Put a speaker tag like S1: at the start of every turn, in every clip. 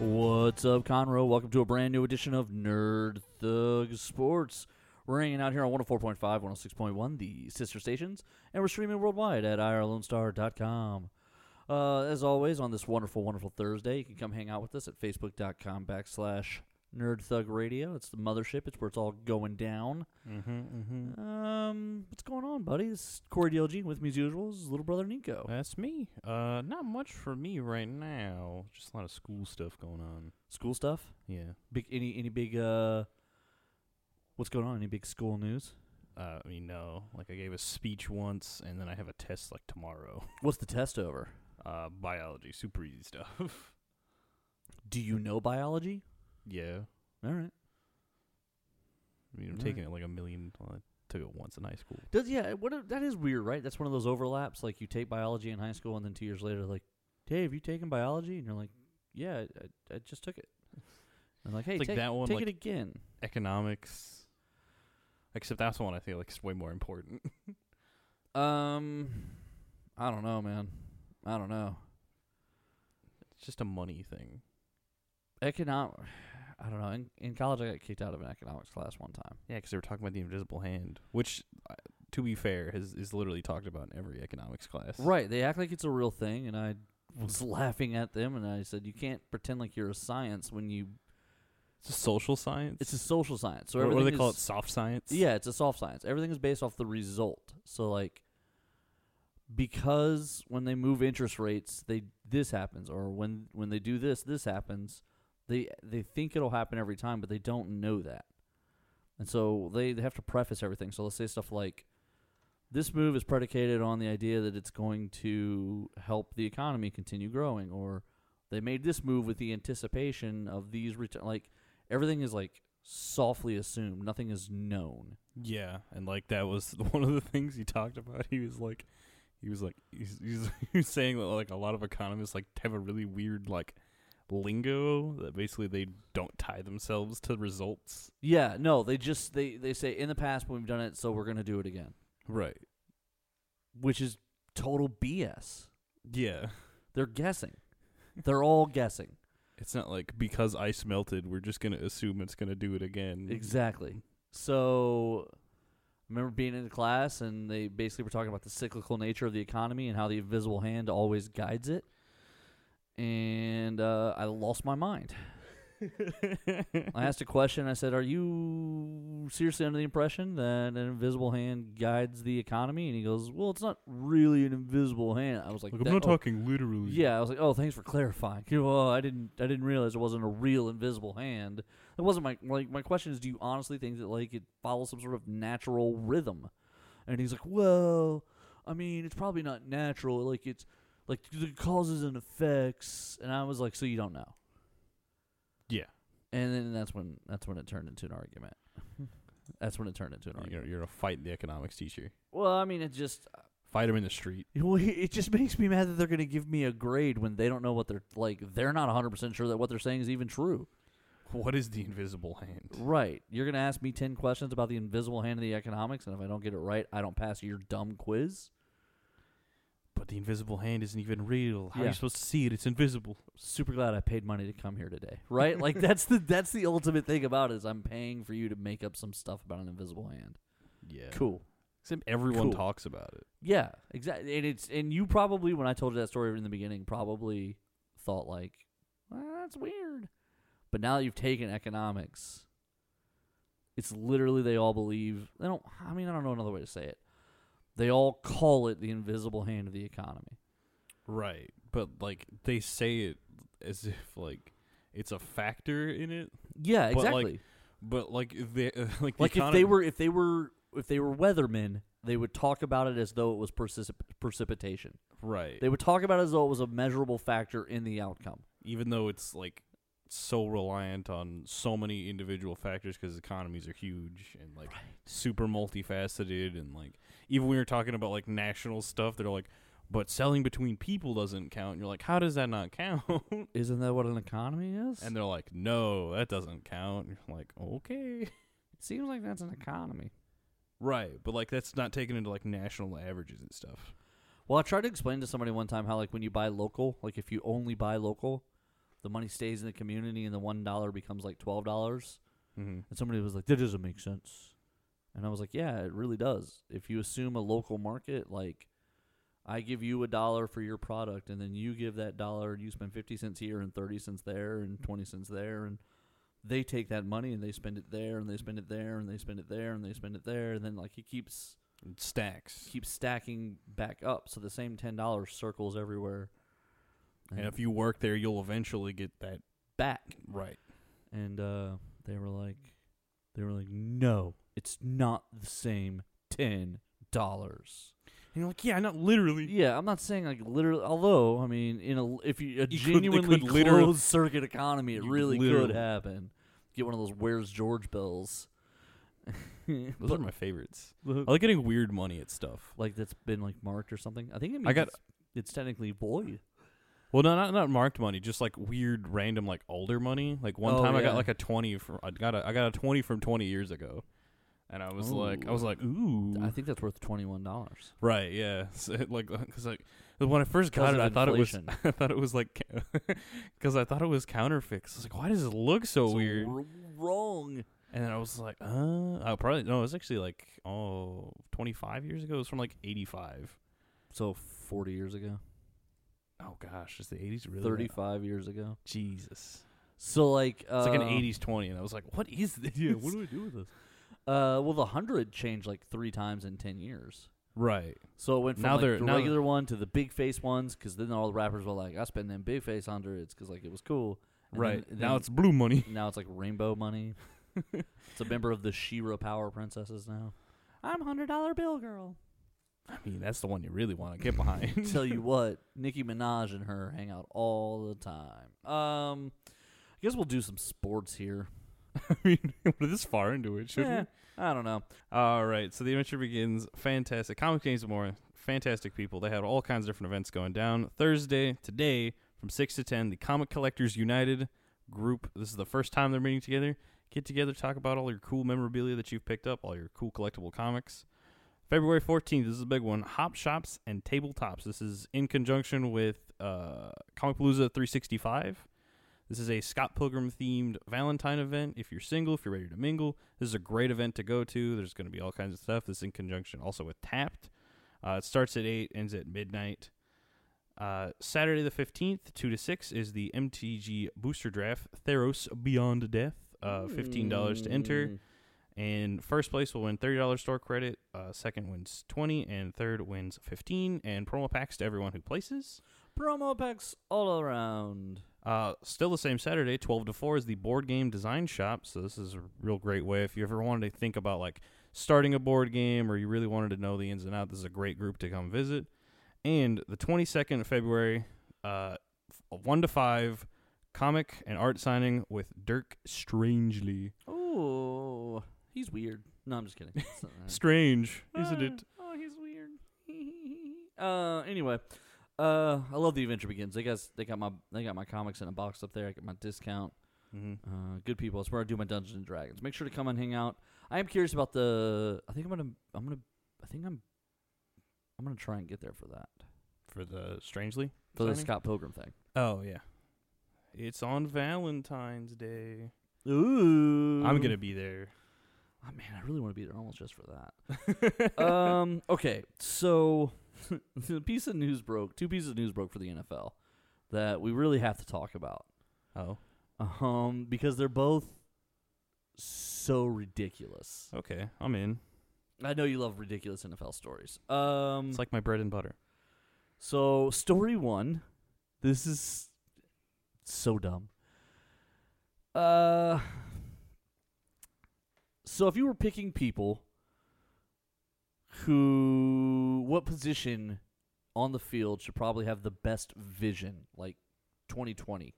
S1: What's up, Conroe? Welcome to a brand new edition of Nerd Thug Sports. We're hanging out here on 104.5, 106.1, the sister stations, and we're streaming worldwide at irlonestar.com. Uh, as always, on this wonderful, wonderful Thursday, you can come hang out with us at facebook.com backslash Nerd Thug Radio. It's the mothership. It's where it's all going down.
S2: Mm-hmm, mm-hmm.
S1: Um, what's going on, buddy? Is Corey DLG with me as usual. Is little brother Nico.
S2: That's me. Uh, not much for me right now. Just a lot of school stuff going on.
S1: School stuff.
S2: Yeah.
S1: Big any any big uh. What's going on? Any big school news?
S2: Uh, I mean, no. Like I gave a speech once, and then I have a test like tomorrow.
S1: What's the test over?
S2: Uh, biology, super easy stuff.
S1: Do you know biology?
S2: Yeah.
S1: All right.
S2: I mean, I'm
S1: Right.
S2: taking it like a million. Well, I took it once in high school.
S1: Does yeah? What a- that is weird, right? That's one of those overlaps. Like you take biology in high school, and then two years later, like, hey, have you taken biology? And you're like, yeah, I, I just took it. I'm like, hey,
S2: like
S1: take,
S2: that one,
S1: take
S2: like-
S1: it again.
S2: Economics. Except that's one I feel like is way more important.
S1: Um, I don't know, man. I don't know.
S2: it's just a money thing.
S1: Economic. I don't know. In, in college, I got kicked out of an economics class one time.
S2: Yeah, because they were talking about the invisible hand, which, uh, to be fair, has is literally talked about in every economics class.
S1: Right. They act like it's a real thing, and I was laughing at them, and I said, you can't pretend like you're a science when you.
S2: It's a social science.
S1: It's a social science. So
S2: or what do
S1: everything
S2: they call it? Soft science.
S1: Yeah, it's a soft science. Everything is based off the result. So like because when they move interest rates, they this happens or when when they do this, this happens. They they think it'll happen every time, but they don't know that. And so they, they have to preface everything. So let's say stuff like this move is predicated on the idea that it's going to help the economy continue growing or they made this move with the anticipation of these return like everything is like softly assumed. Nothing is known.
S2: Yeah, and like that was one of the things he talked about. He was like, he was like, he's he's, he was saying that like a lot of economists like have a really weird like lingo that basically they don't tie themselves to results.
S1: Yeah, no, they just they they say in the past we've done it, so we're gonna do it again,
S2: Right.
S1: which is total BS.
S2: Yeah.
S1: They're guessing. They're all guessing.
S2: It's not like because ice melted, we're just gonna assume it's gonna do it again.
S1: Exactly. So, I remember being in class and they basically were talking about the cyclical nature of the economy and how the invisible hand always guides it. And uh, I lost my mind. I asked a question. I said, "Are you seriously under the impression that an invisible hand guides the economy?" And he goes, "Well, it's not really an invisible hand." I was like,
S2: Like, I'm not
S1: oh,
S2: talking literally.
S1: Yeah, I was like, "Oh, thanks for clarifying." Well, I didn't, I didn't realize it wasn't a real invisible hand. That wasn't my like. My question is, do you honestly think that like it follows some sort of natural rhythm? And he's like, "Well, I mean, it's probably not natural. Like it's like the causes and effects." And I was like, "So you don't know?"
S2: Yeah.
S1: And then that's when that's when it turned into an argument. that's when it turned into an
S2: You're,
S1: argument.
S2: you're gonna fight the economics teacher.
S1: Well, I mean, it just uh,
S2: Fight him in the street.
S1: well, it just makes me mad that they're going to give me a grade when they don't know what they're like. They're not 100% sure that what they're saying is even true.
S2: What is the invisible hand?
S1: Right. You're going to ask me 10 questions about the invisible hand of the economics, and if I don't get it right, I don't pass your dumb quiz.
S2: But the invisible hand isn't even real. How are
S1: Yeah.
S2: you supposed to see it? It's invisible.
S1: Super glad I paid money to come here today. Right? like that's the that's the ultimate thing about it is I'm paying for you to make up some stuff about an invisible hand.
S2: Yeah.
S1: Cool.
S2: Except everyone
S1: Cool.
S2: talks about it.
S1: Yeah, exactly. And it's and you probably when I told you that story in the beginning probably thought like, well, that's weird. But now that you've taken economics, it's literally they all believe they don't. I mean, I don't know another way to say it. They all call it the invisible hand of the economy.
S2: Right. But like they say it as if like it's a factor in it.
S1: Yeah,
S2: But, like,
S1: exactly.
S2: But like they uh, like the
S1: Like, if they were if they were if they were weathermen, they would talk about it as though it was precip- precipitation.
S2: right.
S1: They would talk about it as though it was a measurable factor in the outcome.
S2: even though it's like so reliant on so many individual factors because economies are huge and like super multifaceted and like even when you're talking about like national stuff they're like but selling between people doesn't count and you're like how does that not count
S1: Isn't that what an economy is?
S2: and they're like no that doesn't count and you're like okay
S1: It seems like that's an economy.
S2: right but like that's not taken into like national averages and stuff
S1: Well, I tried to explain to somebody one time how, like, when you buy local, like, if you only buy local, the money stays in the community and the one dollar becomes like twelve dollars.
S2: Mm-hmm.
S1: And somebody was like, "That doesn't make sense," and I was like, "Yeah, it really does. If you assume a local market, like I give you a dollar for your product, and then you give that dollar, and you spend fifty cents here and thirty cents there and twenty cents there, and they take that money and they spend it there and they spend it there and they spend it there and they spend it there, and then like it keeps
S2: It stacks.
S1: keeps stacking back up, so the same ten dollars circles everywhere.
S2: And if you work there, you'll eventually get that
S1: back,
S2: right.
S1: and uh, they were like, they were like, no, it's not the same ten dollars.
S2: And you're like, yeah, not literally.
S1: Yeah, I'm not saying like literally. Although I mean, in a if you a
S2: You could-
S1: genuinely
S2: could literally-
S1: closed circuit economy, it
S2: You
S1: really could
S2: literally-
S1: happen. Get one of those "Where's George" bills.
S2: Those
S1: But-
S2: are my favorites. I like getting weird money at stuff.
S1: like that's been like marked or something. I think it means
S2: I got-
S1: it's, it's technically void.
S2: Well, no, not not marked money, just like weird, random, like older money. Like one
S1: Oh,
S2: time, I
S1: yeah.
S2: got like a twenty from I got a I got a twenty from twenty years ago, and I was like, I was like, ooh,
S1: I think that's worth twenty one dollars.
S2: right, yeah, so it, like because like when I first got it, I thought
S1: inflation.
S2: it was I thought it was like because I thought it was counterfeit. 'Cause I was like, why does it look so weird?
S1: wrong.
S2: And then I was like, uh, I probably no, it was actually like oh 25 years ago. It was from like eighty five.
S1: So forty years ago,
S2: Oh gosh, is the eighties really?
S1: Thirty five years ago.
S2: Jesus.
S1: So like, uh,
S2: It's like an '80s twenty, and I was like, "What is this?"
S1: Yeah, what do we do with this? Uh, well, the hundred changed like three times in ten years.
S2: Right.
S1: So it went from
S2: Now
S1: like
S2: they're-
S1: the
S2: now
S1: regular one to the big face ones, because then all the rappers were like, "I spend them big face hundreds because like it was cool." And
S2: right.
S1: then-
S2: now
S1: then-
S2: it's blue money.
S1: now it's like rainbow money. it's a member of the She-Ra Power Princesses now. I'm hundred dollar bill girl.
S2: I mean, that's the one you really want to get behind.
S1: Tell you what, Nicki Minaj and her hang out all the time. Um, I guess we'll do some sports here.
S2: I mean, we're this far into it, should
S1: Eh, I don't know.
S2: All right. So the adventure begins. Fantastic. Comic Games more. Fantastic people. They had all kinds of different events going down. Thursday, today, from 6 to 10, the Comic Collectors United group. This is the first time they're meeting together. Get together, talk about all your cool memorabilia that you've picked up, all your cool collectible comics. February 14th, this is a big one. Hop Shops and Tabletops. This is in conjunction with uh, Comic Palooza 365. This is a Scott Pilgrim themed Valentine event. If you're single, if you're ready to mingle, this is a great event to go to. There's going to be all kinds of stuff. This is in conjunction also with Tapped. Uh, it starts at 8, ends at midnight. Uh, Saturday the 15th, 2 to 6, is the MTG Booster Draft Theros Beyond Death. Uh, $15 to enter.
S1: Mm.
S2: And first place will win $30 store credit. Uh, second wins 20 and third wins 15 and promo packs to everyone who places.
S1: Promo packs all around.
S2: Uh, still the same Saturday, 12 to 4 is the board game design shop. So this is a real great way if you ever wanted to think about like starting a board game or you really wanted to know the ins and outs, this is a great group to come visit. And the 22nd of February, uh, f- 1 to 5 comic and art signing with Dirk Strangely.
S1: Oh, he's weird. No, I'm just kidding.
S2: Strange, isn't it?
S1: Oh, he's weird. uh, anyway, uh, I love the adventure begins. They guys, they got my, they got my comics in a box up there. I get my discount.
S2: Mm-hmm.
S1: Uh, good people. That's where I do my Dungeons and Dragons. Make sure to come and hang out. I am curious about the. I think I'm gonna. I'm gonna. I think I'm. I'm gonna try and get there for that
S2: For the Strangely?
S1: for the? Scott Pilgrim thing.
S2: Oh, yeah. It's on Valentine's Day.
S1: Ooh,
S2: I'm going to be there.
S1: Oh man, I really want to be there almost just for that. um. Okay. So, the piece of news broke. Two pieces of news broke for the NFL that we really have to talk about.
S2: Oh,
S1: Um, because they're both so ridiculous.
S2: okay. I'm in.
S1: I know you love ridiculous NFL stories. Um,
S2: It's like my bread and butter.
S1: so story one. This is so dumb. Uh. So if you were picking people who what position on the field should probably have the best vision like 2020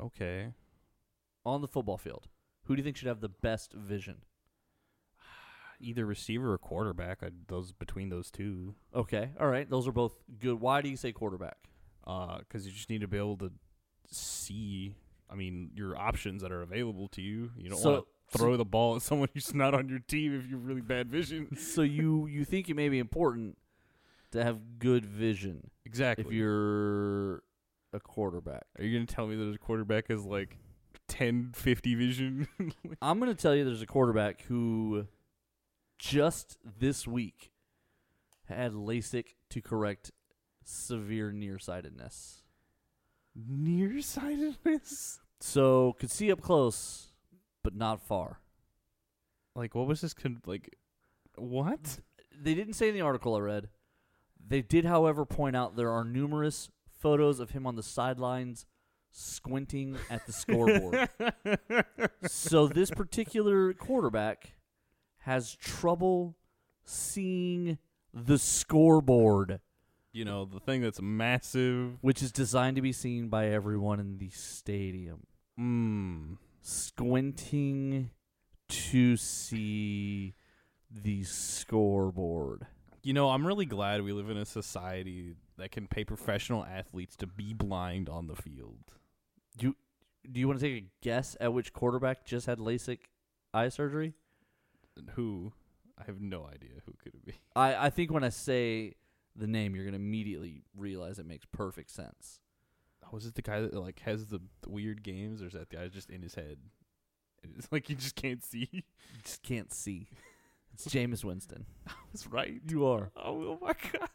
S2: Okay.
S1: on the football field who do you think should have the best vision
S2: Either receiver or quarterback. I, those between those two.
S1: okay all right those are both good why do you say quarterback uh,
S2: Because you just need to be able to see. I mean, your options that are available to you. You don't
S1: So-
S2: want throw the ball at someone who's not on your team if you have really bad vision.
S1: so you you think it may be important to have good vision
S2: Exactly.
S1: if you're a quarterback.
S2: Are you gonna tell me that a quarterback is like 10, 50 vision?
S1: I'm going to tell you there's a quarterback who just this week had LASIK to correct severe nearsightedness.
S2: Nearsightedness.
S1: So could see up close, but not far.
S2: Like what was this? Con- like what?
S1: They didn't say in the article I read. They did, however, point out there are numerous photos of him on the sidelines squinting at the scoreboard. so this particular quarterback has trouble seeing the scoreboard,
S2: you know the thing that's massive.
S1: which is designed to be seen by everyone in the stadium.
S2: Mm.
S1: Squinting to see the scoreboard.
S2: You know, I'm really glad we live in a society that can pay professional athletes to be blind on the field.
S1: Do you want to take a guess at which quarterback just had LASIK eye surgery?
S2: Who? I have no idea who could it be.
S1: I, I think when I say the name, you're gonna immediately realize it makes perfect sense.
S2: Was it the guy that like has the, the weird games, or is that the guy just in his head? It's like you just can't see.
S1: You just can't see. It's Jameis Winston.
S2: That's right.
S1: You are
S2: Oh, oh my gosh.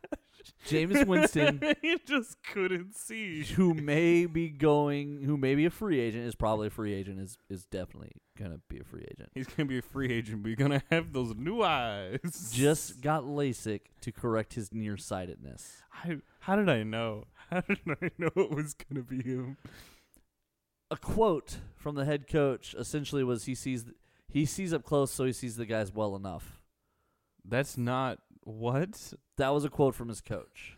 S1: Jameis Winston,
S2: he just couldn't see.
S1: who may be going, who may be a free agent, is probably a free agent. Is is definitely gonna be a free agent.
S2: He's gonna be a free agent, but he's gonna have those new eyes.
S1: Just got LASIK to correct his nearsightedness.
S2: I, how did I know? How did I know it was gonna be him?
S1: A quote from the head coach essentially was he sees th- he sees up close, so he sees the guys well enough.
S2: That's not what.
S1: That was a quote from his coach.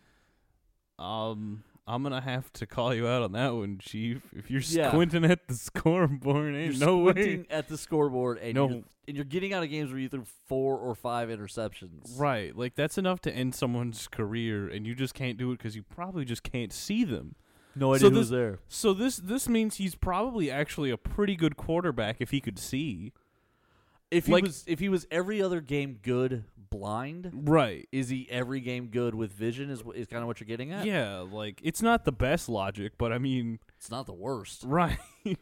S2: Um, I'm gonna have to call you out on that one, Chief. If you're
S1: Yeah.
S2: squinting at the scoreboard, ain't
S1: You're
S2: no way.
S1: at the scoreboard, and
S2: No.
S1: you're, and you're getting out of games where you threw four or five interceptions.
S2: Right, like that's enough to end someone's career, and you just can't do it because you probably just can't see them.
S1: No
S2: idea who
S1: who's there.
S2: So this this means he's probably actually a pretty good quarterback if he could see.
S1: If he
S2: Like-
S1: was if he was every other game good blind,
S2: Right.
S1: is he every game good with vision? Is is kind of what you're getting at?
S2: Yeah, like it's not the best logic, but I mean,
S1: it's not the worst.
S2: right.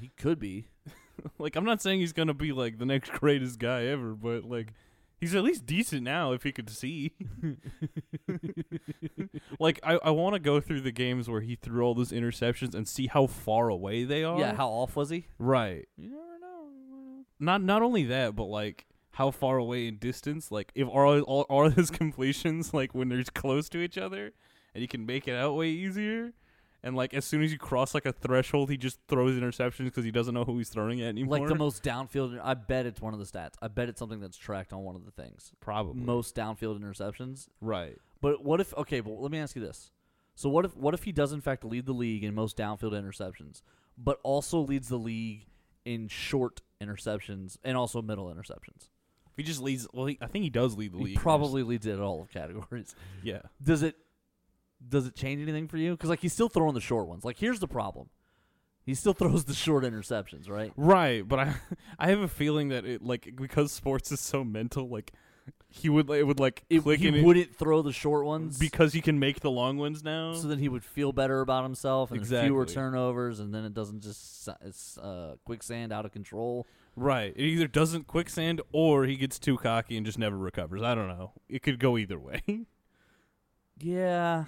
S1: He could be.
S2: like I'm not saying he's gonna be like the next greatest guy ever, but like he's at least decent now if he could see. like I, I want to go through the games where he threw all those interceptions and see how far away they are.
S1: Yeah, how off was he?
S2: right.
S1: You know.
S2: Not not only that, but like how far away in distance. Like if are all are his completions like when they're close to each other and you can make it out way easier. And like as soon as you cross like a threshold, he just throws interceptions because he doesn't know who he's throwing at anymore.
S1: Like the most downfield. I bet it's one of the stats. I bet it's something that's tracked on one of the things.
S2: probably
S1: Most downfield interceptions.
S2: right.
S1: But what if? Okay, but let me ask you this. So what if what if he does in fact lead the league in most downfield interceptions, but also leads the league in short interceptions and also middle interceptions?
S2: He just leads, well, he, I think he does lead the
S1: He
S2: league.
S1: probably leads it at all of categories.
S2: yeah.
S1: Does it? Does it change anything for you? Because like he's still throwing the short ones. Like here's the problem. He still throws the short interceptions, right?
S2: Right, but I I have a feeling that it like because sports is so mental, like he would it would like
S1: It,
S2: click
S1: he
S2: it
S1: wouldn't throw the short ones
S2: because he can make the long ones now.
S1: so then he would feel better about himself and there's fewer
S2: Exactly.
S1: turnovers and then it doesn't just s- it's uh, quicksand out of control.
S2: right, it either doesn't quicksand or he gets too cocky and just never recovers. I don't know. It could go either way.
S1: Yeah.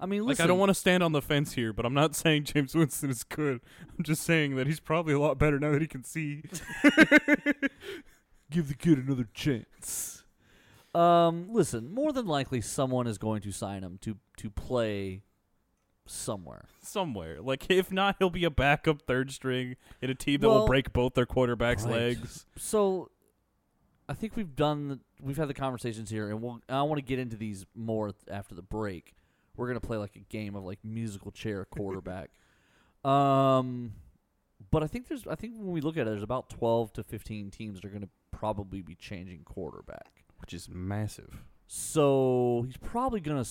S1: I mean,
S2: like I don't want to stand on the fence here, but I'm not saying Jameis Winston is good. I'm just saying that he's probably a lot better now that he can see.
S1: give the kid another chance. Um, listen, more than likely someone is going to sign him to to play somewhere.
S2: Somewhere, like if not, he'll be a backup third string in a team that will break both their quarterbacks'
S1: right.
S2: legs.
S1: So, I think we've done the, we've had the conversations here, and we'll, I want to get into these more after the break. We're gonna play like a game of like musical chair quarterback. um, but I think there's I think when we look at it, there's about twelve to fifteen teams that are gonna probably be changing quarterback.
S2: which is massive.
S1: So he's probably gonna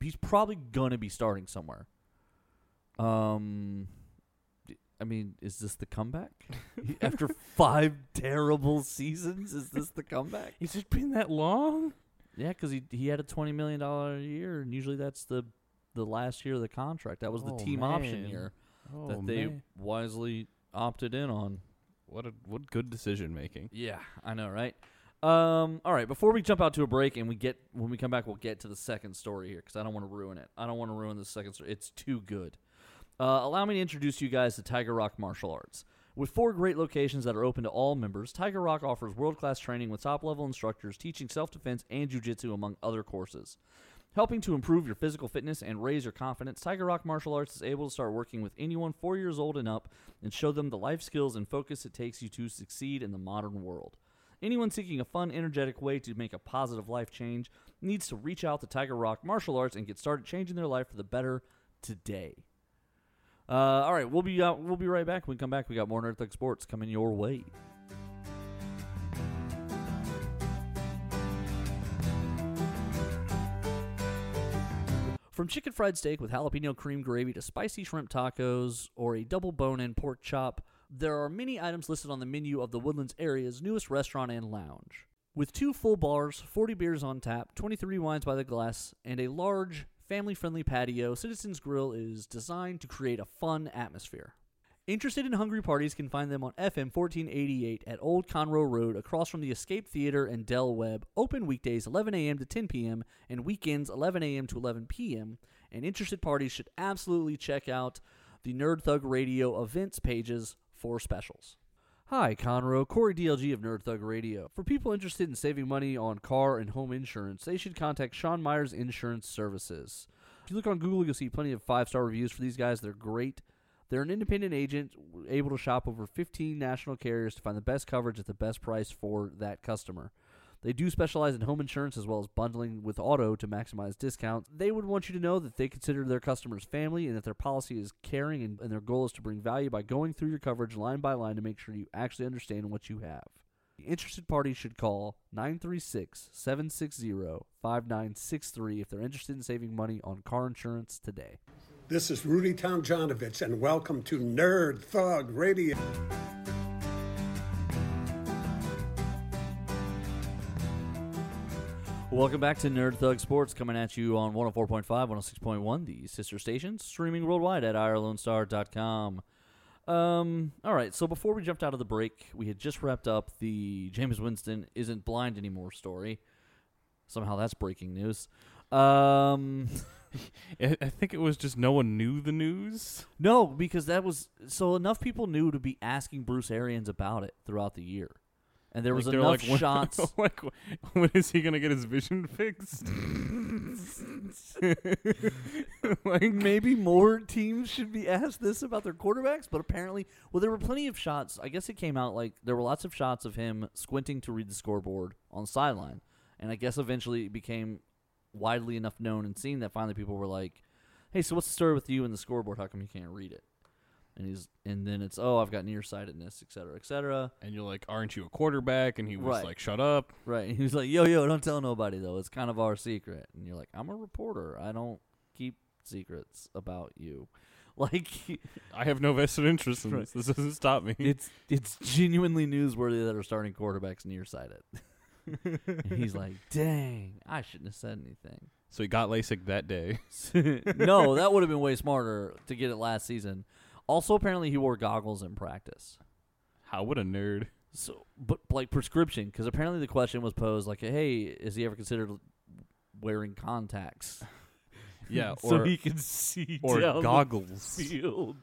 S1: he's probably gonna be starting somewhere. Um, I mean, is this the comeback after five terrible seasons? Is this the comeback?
S2: Has it been that long?
S1: Yeah, because he he had a twenty million dollar a year, and usually that's the the last year of the contract. That was the
S2: Oh,
S1: team option year
S2: Oh,
S1: that they
S2: man.
S1: wisely opted in on.
S2: What a what good decision making.
S1: Yeah, I know, right? Um, all right, before we jump out to a break and we get when we come back, we'll get to the second story here because I don't want to ruin it. I don't want to ruin the second story. It's too good. Uh, allow me to introduce you guys to Tiger Rock Martial Arts. With four great locations that are open to all members, Tiger Rock offers world class training with top level instructors teaching self defense and jujitsu, among other courses. Helping to improve your physical fitness and raise your confidence, Tiger Rock Martial Arts is able to start working with anyone four years old and up and show them the life skills and focus it takes you to succeed in the modern world. Anyone seeking a fun, energetic way to make a positive life change needs to reach out to Tiger Rock Martial Arts and get started changing their life for the better today. Uh, all right, we'll be we'll be right back. When we come back, we got more Nerd Thug Sports coming your way. From chicken fried steak with jalapeno cream gravy to spicy shrimp tacos or a double bone in pork chop, there are many items listed on the menu of the Woodlands area's newest restaurant and lounge. With two full bars, 40 beers on tap, 23 wines by the glass, and a large, family friendly patio, Citizens Grill is designed to create a fun atmosphere. Interested in hungry parties can find them on FM 1488 at Old Conroe Road across from the Escape Theater and Del Webb, open weekdays 11 a.m. to 10 p.m. and weekends 11 a.m. to 11 p.m. And interested parties should absolutely check out the Nerd Thug Radio events pages for specials. Hi, Conroe. Corey DLG of Nerd Thug Radio. For people interested in saving money on car and home insurance, they should contact Sean Myers Insurance Services. If you look on Google, you'll see plenty of five star reviews for these guys. They're great. They're an independent agent able to shop over 15 national carriers to find the best coverage at the best price for that customer. They do specialize in home insurance as well as bundling with auto to maximize discounts. They would want you to know that they consider their customers family and that their policy is caring and, and their goal is to bring value by going through your coverage line by line to make sure you actually understand what you have. The Interested parties should call 936 760 5963 if they're interested in saving money on car insurance today.
S3: This is Rudy Tomjanovich, and welcome to Nerd Thug Radio.
S1: Welcome back to Nerd Thug Sports, coming at you on 104.5, 106.1, the sister stations, streaming worldwide at irlonestar.com. Um, all right, so before we jumped out of the break, we had just wrapped up the Jameis Winston isn't blind anymore story. Somehow that's breaking news. Um,
S2: I I think it was just no one knew the news.
S1: no, because that was so enough people knew to be asking Bruce Arians about it throughout the year. And there was
S2: Like,
S1: enough
S2: like, when-
S1: shots.
S2: like, when is he gonna get his vision fixed? like,
S1: maybe more teams should be asked this about their quarterbacks, but apparently, well, there were plenty of shots. I guess it came out like there were lots of shots of him squinting to read the scoreboard on the sideline, and I guess eventually it became widely enough known and seen that finally people were like, "Hey, so what's the story with you and the scoreboard? How come you can't read it?" And he's and then it's oh, I've got nearsightedness, et cetera, et cetera.
S2: and you're like, aren't you a quarterback? And he was
S1: Right.
S2: like, shut up.
S1: Right? And he was like, "Yo, yo, don't tell nobody though. It's kind of our secret." And you're like, "I'm a reporter. I don't keep secrets about you." Like
S2: I have no vested interest in
S1: Right.
S2: this. This doesn't stop me.
S1: it's it's genuinely newsworthy that our starting quarterback's nearsighted. and he's like, "Dang, I shouldn't have said anything."
S2: so he got LASIK that day.
S1: no, that would have been way smarter to get it last season. Also, apparently, he wore goggles in practice.
S2: How would a nerd.
S1: So, but like prescription, because apparently the question was posed like, "Hey, is he ever considered wearing contacts?"
S2: Yeah,
S1: so
S2: or
S1: he can see
S2: or goggles.
S1: field.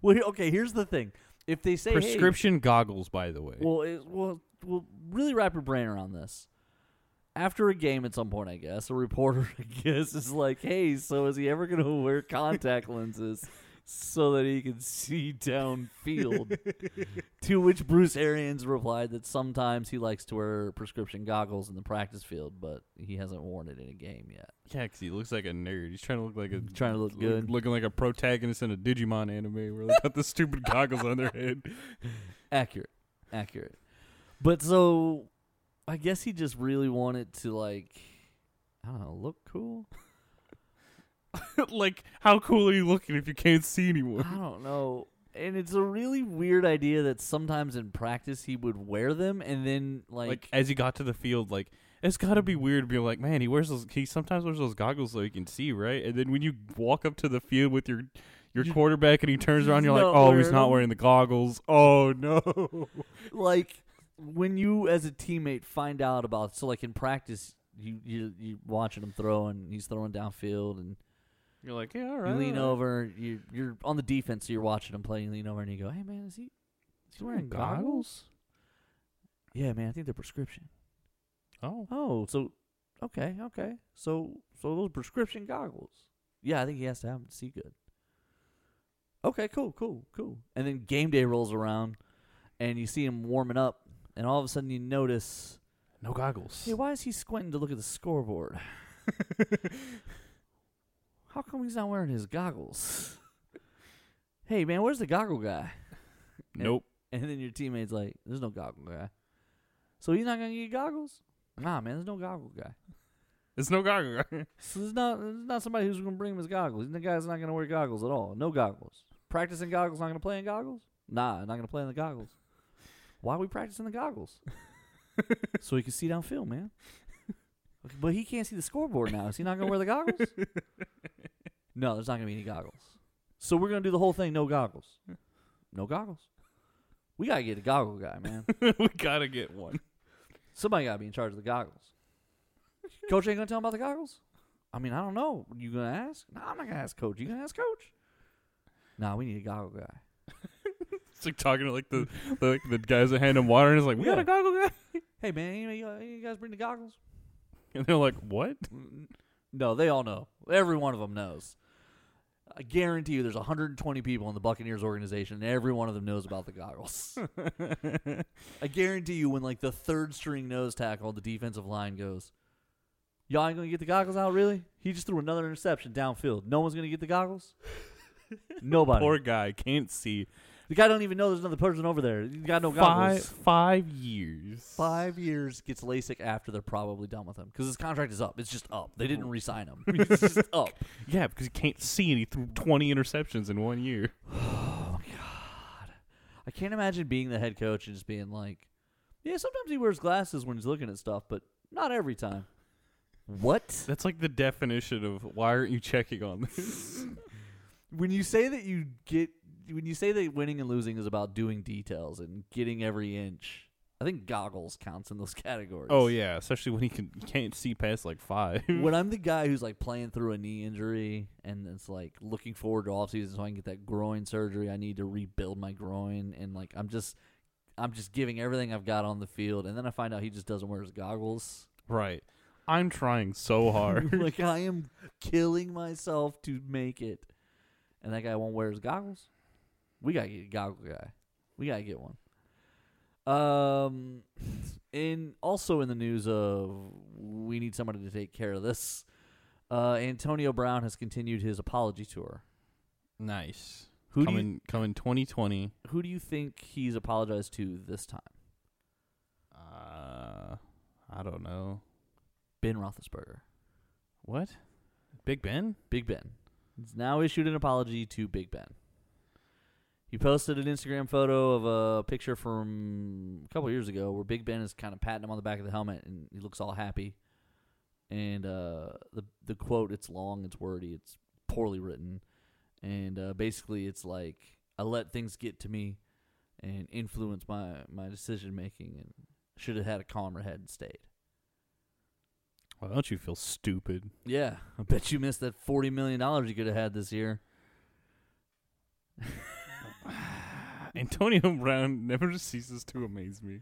S1: Well, okay, here's the thing: if they say hey,
S2: Prescription goggles, by the way.
S1: Well, it, well, well, really wrap your brain around this. After a game, at some point, I guess a reporter, I guess, is like, "Hey, so is he ever going to wear contact lenses so that he can see downfield?" to which Bruce Arians replied that sometimes he likes to wear prescription goggles in the practice field, but he hasn't worn it in a game yet.
S2: yeah, 'cause he looks like a nerd. He's trying to look like a
S1: Trying to look good.
S2: looking like a protagonist in a Digimon anime where they got the stupid goggles on their head.
S1: Accurate, accurate. But so, I guess he just really wanted to like, I don't know, look cool.
S2: like, how cool are you looking if you can't see anyone?
S1: I don't know. And it's a really weird idea that sometimes in practice he would wear them and then like,
S2: Like, as he got to the field, like It's got to be weird being like, man, he wears those. He sometimes wears those goggles so he can see, right? And then when you walk up to the field with your your quarterback and he turns around, you're like, oh, he's not wearing the goggles. Oh no.
S1: like when you as a teammate find out about so like in practice you you you watching him throw and he's throwing downfield and
S2: You're like, yeah, all right.
S1: you lean
S2: all right."
S1: over you you're on the defense so you're watching him play you lean over and you go hey man is he is he wearing goggles? yeah man I think they're prescription.
S2: Oh,
S1: oh so okay okay. So so those prescription goggles. Yeah I think he has to have them to see good. Okay cool cool cool. And then game day rolls around and you see him warming up and all of a sudden you notice
S2: no goggles.
S1: Hey, why is he squinting to look at the scoreboard? How come he's not wearing his goggles? hey, man, where's the goggle guy?
S2: nope.
S1: And then your teammate's like, there's no goggle guy. So he's not going to get goggles? Nah, man, there's no goggle guy.
S2: It's no goggle. Guy.
S1: So there's not, there's not somebody who's going to bring him his goggles. The guy's not going to wear goggles at all. No goggles. Practicing goggles, not going to play in goggles? Nah, not going to play in the goggles. Why are we practicing the goggles? so he can see downfield, man. Okay, But he can't see the scoreboard now. Is he not going to wear the goggles? no, there's not going to be any goggles. So we're going to do the whole thing no goggles. No goggles. We got to get a goggle guy, man.
S2: we gotta get one.
S1: Somebody got to be in charge of the goggles. Coach ain't going to tell him about the goggles? I mean, I don't know. You going to ask? No, I'm not going to ask Coach. You going to ask Coach? Nah, we need a goggle guy.
S2: It's like talking to like the the, like, the guys that hand him water, and it's like, we got a goggle guy.
S1: Hey, man, you, guys bring the goggles?
S2: And they're like, what?
S1: No, they all know. Every one of them knows. I guarantee you there's 120 people in the Buccaneers organization, and every one of them knows about the goggles. I guarantee you when, like, the third string nose tackle on the defensive line goes, Y'all ain't going to get the goggles out, really? He just threw another interception downfield. No one's going to get the goggles? Nobody.
S2: Poor guy can't see.
S1: The guy don't even know there's another person over there. You got no
S2: Five
S1: goggles.
S2: five years.
S1: Five years gets LASIK after they're probably done with him because his contract is up. It's just up. They didn't re-sign him. It's just up.
S2: Yeah, because he can't see, and he threw twenty interceptions in one year.
S1: Oh God, I can't imagine being the head coach and just being like, "Yeah, sometimes he wears glasses when he's looking at stuff, but not every time." What?
S2: That's like the definition of why aren't you checking on this?
S1: When you say that you get, when you say that winning and losing is about doing details and getting every inch, I think goggles counts in those categories.
S2: oh yeah, especially when he can can't see past like five.
S1: when I'm the guy who's like playing through a knee injury and it's like looking forward to off season so I can get that groin surgery, I need to rebuild my groin and like I'm just I'm just giving everything I've got on the field and then I find out he just doesn't wear his goggles.
S2: right, I'm trying so hard.
S1: like I am killing myself to make it. And that guy won't wear his goggles. We gotta get a goggle guy. We gotta get one. Um in also in the news of we need somebody to take care of this. Uh Antonio Brown has continued his apology tour.
S2: nice.
S1: Who do you
S2: coming coming 2020.
S1: who do you think he's apologized to this time?
S2: Uh, I don't know
S1: Ben Roethlisberger.
S2: what. Big Ben.
S1: Big Ben. He's now issued an apology to Big Ben. He posted an Instagram photo of a picture from a couple years ago where Big Ben is kind of patting him on the back of the helmet and he looks all happy. And uh, the the quote, it's long, it's wordy, it's poorly written, and uh, basically it's like I let things get to me and influence my my decision making and should have had a calmer head and stayed.
S2: Why don't you feel stupid?
S1: Yeah, I bet you missed that forty million dollars you could have had this year.
S2: Antonio Brown never ceases to amaze me.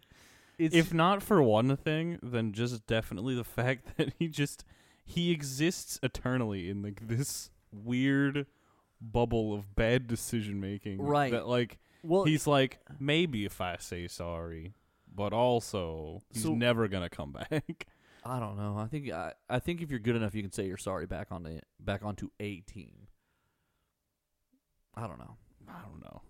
S1: It's
S2: if not for one thing, then just definitely the fact that he just he exists eternally in like this weird bubble of bad decision making.
S1: Right.
S2: That like
S1: well,
S2: he's like maybe if I say sorry, but also he's
S1: So-
S2: never gonna come back.
S1: I don't know. I think I, I think if you're good enough, you can say you're sorry back on the back onto a team. I don't know.
S2: I don't know.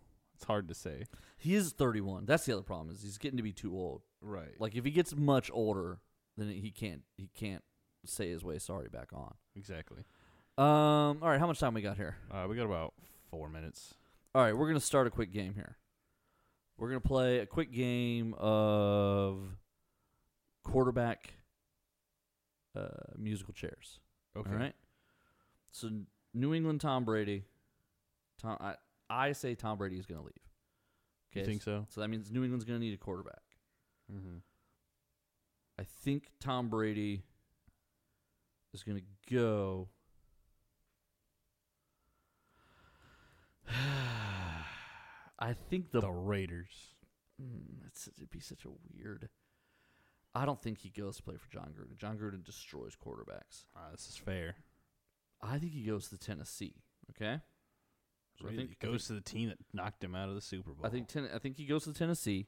S2: It's hard to say.
S1: He is 31. That's the other problem is he's getting to be too old.
S2: Right.
S1: Like if he gets much older, then he can't he can't say his way sorry back on.
S2: exactly.
S1: Um. All right. How much time we got here?
S2: Uh, we got about four minutes.
S1: All right. We're gonna start a quick game here. We're gonna play a quick game of quarterback uh, musical chairs.
S2: Okay.
S1: All right. So New England Tom Brady. Tom, I I say Tom Brady is going to leave.
S2: Okay, You think so?
S1: So that means New England's going to need a quarterback.
S2: Mm-hmm.
S1: I think Tom Brady is going to go. I think the,
S2: The Raiders.
S1: Mm, it'd be such a weird. I don't think he goes to play for Jon Gruden. Jon Gruden destroys quarterbacks.
S2: Ah, this is fair.
S1: I think he goes to Tennessee. Okay. So I
S2: Really?
S1: think
S2: It goes to the team that knocked him out of the Super Bowl.
S1: I think ten, I think he goes to Tennessee,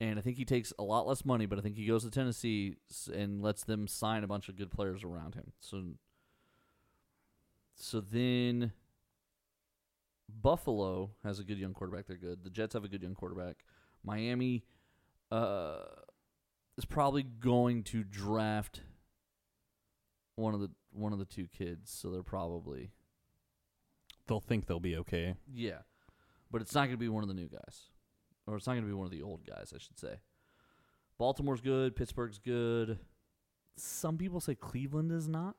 S1: and I think he takes a lot less money, but I think he goes to Tennessee and lets them sign a bunch of good players around him. So, so then Buffalo has a good young quarterback. They're good. The Jets have a good young quarterback. Miami uh, is probably going to draft one of the one of the two kids. So they're probably
S2: they'll think they'll be okay.
S1: yeah, but it's not going to be one of the new guys, or it's not going to be one of the old guys, I should say. Baltimore's good. Pittsburgh's good. Some people say Cleveland is not.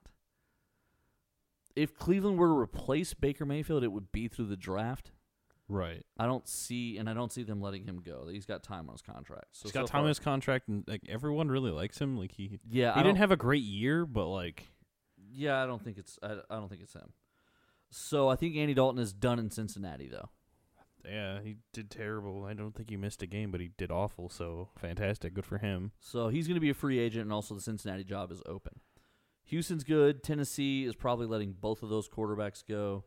S1: If Cleveland were to replace Baker Mayfield, it would be through the draft.
S2: Right.
S1: I don't see, and I don't see them letting him go. He's got time on his contract. So
S2: He's got
S1: so
S2: time on his contract, and like everyone really likes him. Like he,
S1: Yeah,
S2: he
S1: I
S2: didn't have a great year, but like
S1: Yeah, I don't think it's. I, I don't think it's him. So I think Andy Dalton is done in Cincinnati, though.
S2: yeah, he did terrible. I don't think he missed a game, but he did awful. So fantastic, good for him.
S1: So he's going to be a free agent, and also the Cincinnati job is open. Houston's good. Tennessee is probably letting both of those quarterbacks go.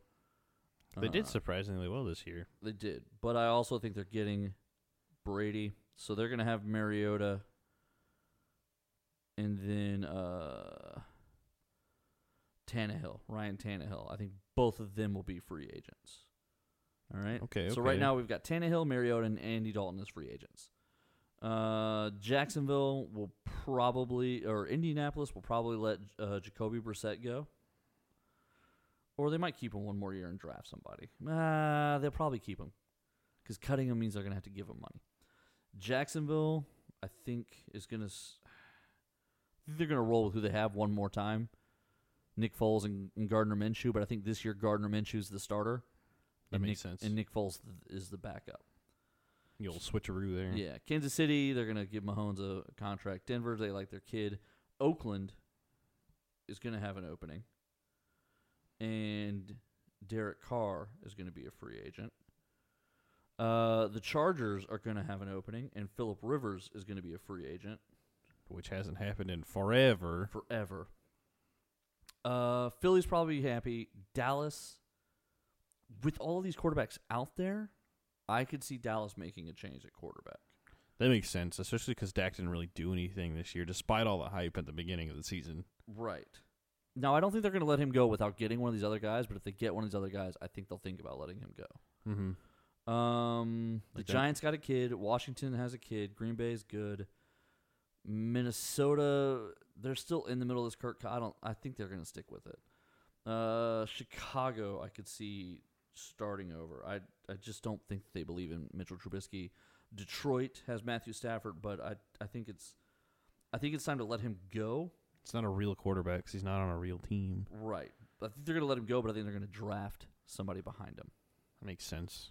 S2: They did
S1: Uh,
S2: surprisingly well this year.
S1: They did, but I also think they're getting Brady, so they're going to have Mariota, and then uh, Tannehill, Ryan Tannehill. I think both of them will be free agents. All right.
S2: Okay,
S1: So right now we've got Tannehill, Mariota, and Andy Dalton as free agents. Uh, Jacksonville will probably, or Indianapolis will probably let uh, Jacoby Brissett go. Or they might keep him one more year and draft somebody. Uh, they'll probably keep him because cutting him means they're going to have to give him money. Jacksonville, I think, is going to. They're going to roll with who they have one more time. Nick Foles and, and Gardner Minshew, but I think this year Gardner Minshew's the starter.
S2: That
S1: and
S2: makes
S1: Nick,
S2: sense.
S1: And Nick Foles th- is the backup.
S2: The old switcheroo there.
S1: Yeah, Kansas City, they're gonna give Mahomes a contract. Denver, they like their kid. Oakland is gonna have an opening, and Derek Carr is gonna be a free agent. Uh, the Chargers are gonna have an opening, and Philip Rivers is gonna be a free agent
S2: which hasn't happened in forever.
S1: forever. Uh, Philly's probably happy. Dallas, with all these quarterbacks out there, I could see Dallas making a change at quarterback.
S2: That makes sense, especially because Dak didn't really do anything this year, despite all the hype at the beginning of the season.
S1: Right. Now, I don't think they're going to let him go without getting one of these other guys, but if they get one of these other guys, I think they'll think about letting him go.
S2: Mm-hmm.
S1: Um, the
S2: that.
S1: Giants got a kid. Washington has a kid. Green Bay is good. Minnesota, they're still in the middle of this Kirk. I don't. I think they're going to stick with it. Uh, Chicago, I could see starting over. I I just don't think they believe in Mitchell Trubisky. Detroit has Matthew Stafford, but I I think it's I think it's time to let him go.
S2: It's not a real quarterback because he's not on a real team.
S1: Right. I think they're going to let him go, but I think they're going to draft somebody behind him.
S2: That makes sense.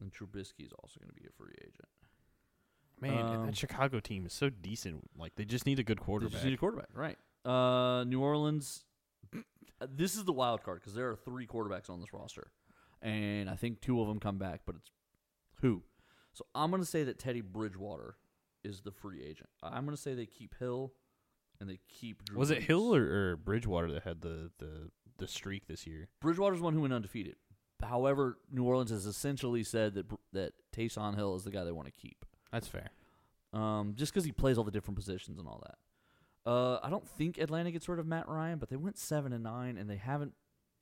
S1: And Trubisky is also going to be a free agent.
S2: Man,
S1: Um,
S2: that Chicago team is so decent. Like they just need a good
S1: They
S2: quarterback.
S1: just need a quarterback, right? Uh, New Orleans. This is the wild card because there are three quarterbacks on this roster, and I think two of them come back, but it's who. So I'm going to say that Teddy Bridgewater is the free agent. I'm going to say they keep Hill, and they keep. Drew
S2: Was it Hill or, or Bridgewater that had the, the, the streak this year?
S1: Bridgewater's the one who went undefeated. However, New Orleans has essentially said that that Taysom Hill is the guy they want to keep.
S2: That's fair.
S1: um, just because he plays all the different positions and all that. Uh, I don't think Atlanta gets rid of Matt Ryan, but they went seven and nine, and they haven't.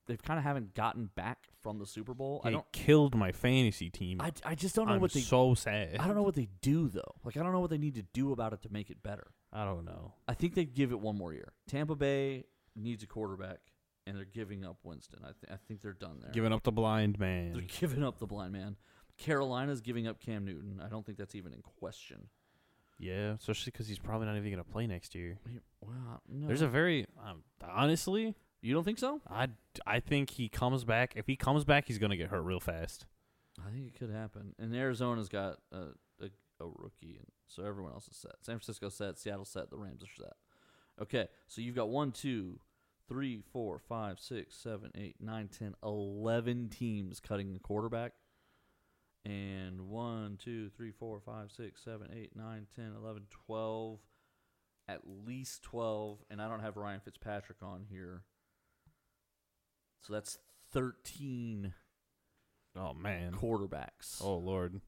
S1: They've kind of haven't gotten back from the Super Bowl. I don't.
S2: killed my fantasy team.
S1: I, I just don't know
S2: I'm
S1: what they.
S2: so sad.
S1: I don't know what they do though. Like I don't know what they need to do about it to make it better.
S2: I don't know.
S1: I think they give it one more year. Tampa Bay needs a quarterback, and they're giving up Winston. I, th- I think they're done there.
S2: Giving up the blind man.
S1: They're giving up the blind man. Carolina's giving up Cam Newton. I don't think that's even in question.
S2: Yeah, especially because he's probably not even going to play next year.
S1: He- Well, no.
S2: There's a very um, honestly,
S1: you don't think so?
S2: I I think he comes back. If he comes back, he's going to get hurt real fast.
S1: I think it could happen. And Arizona's got a, a, a rookie, and so everyone else is set. San Francisco set, Seattle set, the Rams are set. Okay, so you've got one, two, three, four, five, six, seven, eight, nine, ten, eleven teams cutting the quarterback. And one, two, three, four, five, six, seven, eight, nine, ten, eleven, twelve. At least 12. And I don't have Ryan Fitzpatrick on here. So that's 13
S2: Oh man.
S1: quarterbacks.
S2: Oh lord.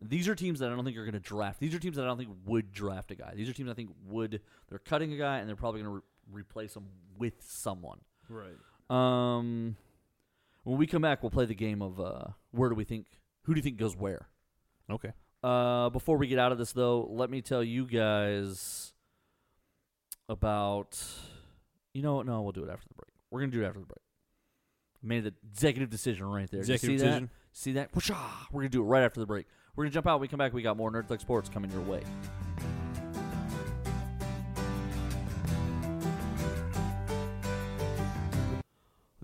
S1: These are teams that I don't think are going to draft. These are teams that I don't think would draft a guy. These are teams I think would. They're cutting a guy and they're probably going to re- replace him with someone.
S2: Right.
S1: Um, when we come back, we'll play the game of uh, where do we think? Who do you think goes where?
S2: Okay.
S1: Uh, before we get out of this, though, let me tell you guys about. You know what? No, we'll do it after the break. We're gonna do it after the break. Made the executive decision right there. Did you
S2: Executive
S1: see that?
S2: decision.
S1: See that? Whoosha! We're gonna do it right after the break. We're gonna jump out. We come back. We got more Nerd Thug Sports coming your way.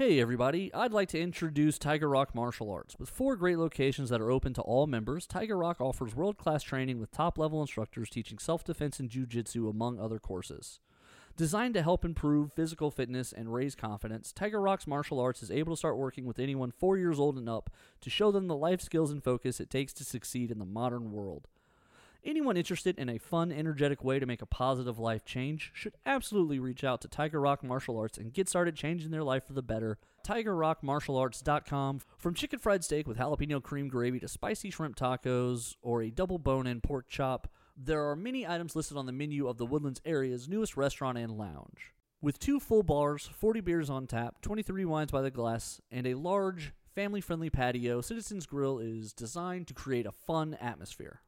S1: Hey everybody, I'd like to introduce Tiger Rock Martial Arts. With four great locations that are open to all members, Tiger Rock offers world class training with top level instructors teaching self defense and jiu-jitsu among other courses. Designed to help improve physical fitness and raise confidence, Tiger Rock's martial arts is able to start working with anyone four years old and up to show them the life skills and focus it takes to succeed in the modern world. Anyone interested in a fun, energetic way to make a positive life change should absolutely reach out to Tiger Rock Martial Arts and get started changing their life for the better. TigerRockMartialArts.com. From chicken fried steak with jalapeno cream gravy to spicy shrimp tacos or a double bone in pork chop, there are many items listed on the menu of the Woodlands area's newest restaurant and lounge. With two full bars, 40 beers on tap, 23 wines by the glass, and a large, family friendly patio, Citizens Grill is designed to create a fun atmosphere.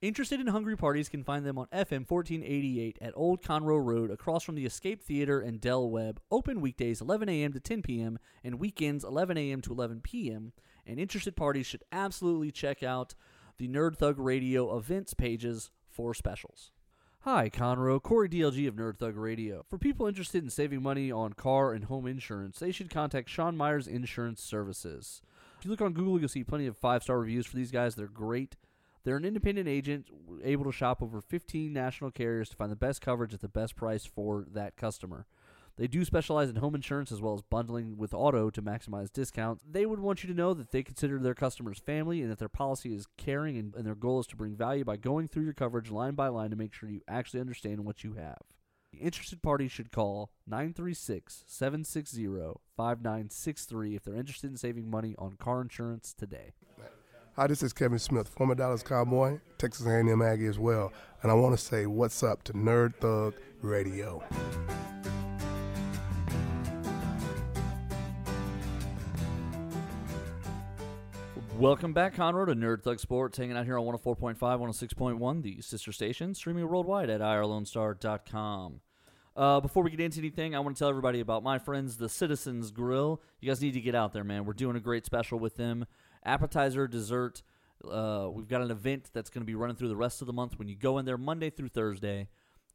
S1: Interested in hungry parties can find them on FM 1488 at Old Conroe Road across from the Escape Theater and Del Webb. Open weekdays 11 a.m. to 10 p.m. and weekends 11 a.m. to 11 p.m. And interested parties should absolutely check out the Nerd Thug Radio events pages for specials. Hi, Conroe. Corey DLG of Nerd Thug Radio. For people interested in saving money on car and home insurance, they should contact Sean Myers Insurance Services. If you look on Google, you'll see plenty of five star reviews for these guys. They're great. They're an independent agent able to shop over 15 national carriers to find the best coverage at the best price for that customer. They do specialize in home insurance as well as bundling with auto to maximize discounts. They would want you to know that they consider their customers family and that their policy is caring and, and their goal is to bring value by going through your coverage line by line to make sure you actually understand what you have. The Interested parties should call 936 760 5963 if they're interested in saving money on car insurance today.
S4: Hi, this is Kevin Smith, former Dallas Cowboy, Texas A&M Aggie as well, and I want to say what's up to Nerd Thug Radio.
S1: Welcome back, Conroe, to Nerd Thug Sports, hanging out here on 104.5, 106.1, the sister station, streaming worldwide at irlonestar.com. Uh, before we get into anything, I want to tell everybody about my friends, the Citizens Grill. You guys need to get out there, man. We're doing a great special with them. Appetizer, dessert. Uh, we've got an event that's going to be running through the rest of the month. When you go in there Monday through Thursday,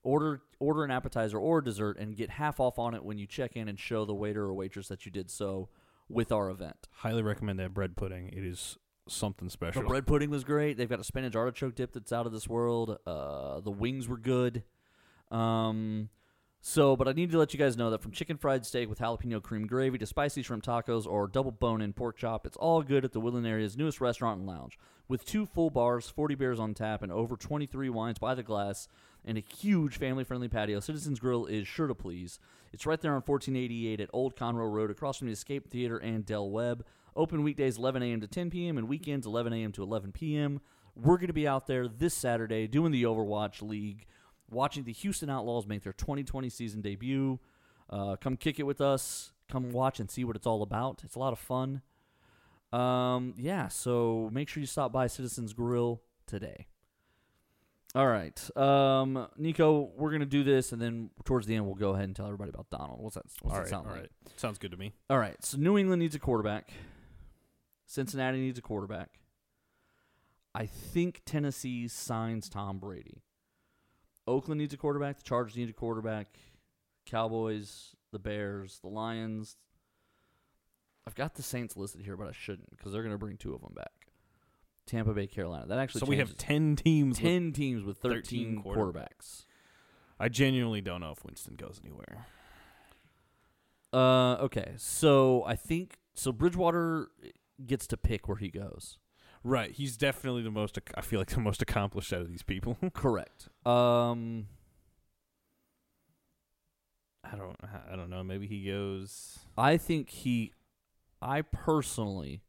S1: order order an appetizer or a dessert and get half off on it when you check in and show the waiter or waitress that you did so with our event.
S2: Highly recommend that bread pudding. It is something special.
S1: The bread pudding was great. They've got a spinach artichoke dip that's out of this world. Uh, the wings were good. Um, so, but I need to let you guys know that from chicken fried steak with jalapeno cream gravy to spicy shrimp tacos or double bone in pork chop, it's all good at the Woodland area's newest restaurant and lounge. With two full bars, 40 beers on tap, and over 23 wines by the glass, and a huge family friendly patio, Citizens Grill is sure to please. It's right there on 1488 at Old Conroe Road across from the Escape Theater and Del Webb. Open weekdays 11 a.m. to 10 p.m. and weekends 11 a.m. to 11 p.m. We're going to be out there this Saturday doing the Overwatch League, watching the Houston Outlaws make their 2020 season debut. Uh, come kick it with us. Come watch and see what it's all about. It's a lot of fun. Um, yeah, so make sure you stop by Citizens Grill today. All right, um, Nico, we're gonna do this, and then towards the end, we'll go ahead and tell everybody about Donald. What's that? What's
S2: all
S1: that
S2: right,
S1: sound
S2: all
S1: like?
S2: right. Sounds good to me.
S1: All right. So New England needs a quarterback. Cincinnati needs a quarterback. I think Tennessee signs Tom Brady. Oakland needs a quarterback. The Chargers need a quarterback. Cowboys, the Bears, the Lions. I've got the Saints listed here, but I shouldn't because they're going to bring two of them back. Tampa Bay, Carolina. That actually
S2: So we have ten teams. with-
S1: ten teams with 13,
S2: 13
S1: quarterbacks.
S2: I genuinely don't know if Winston goes anywhere.
S1: Uh, okay. So I think so. Bridgewater gets to pick where he goes.
S2: Right, he's definitely the most. I feel like the most accomplished out of these people.
S1: Correct. Um,
S2: I don't. I don't know. Maybe he goes.
S1: I think he, I personally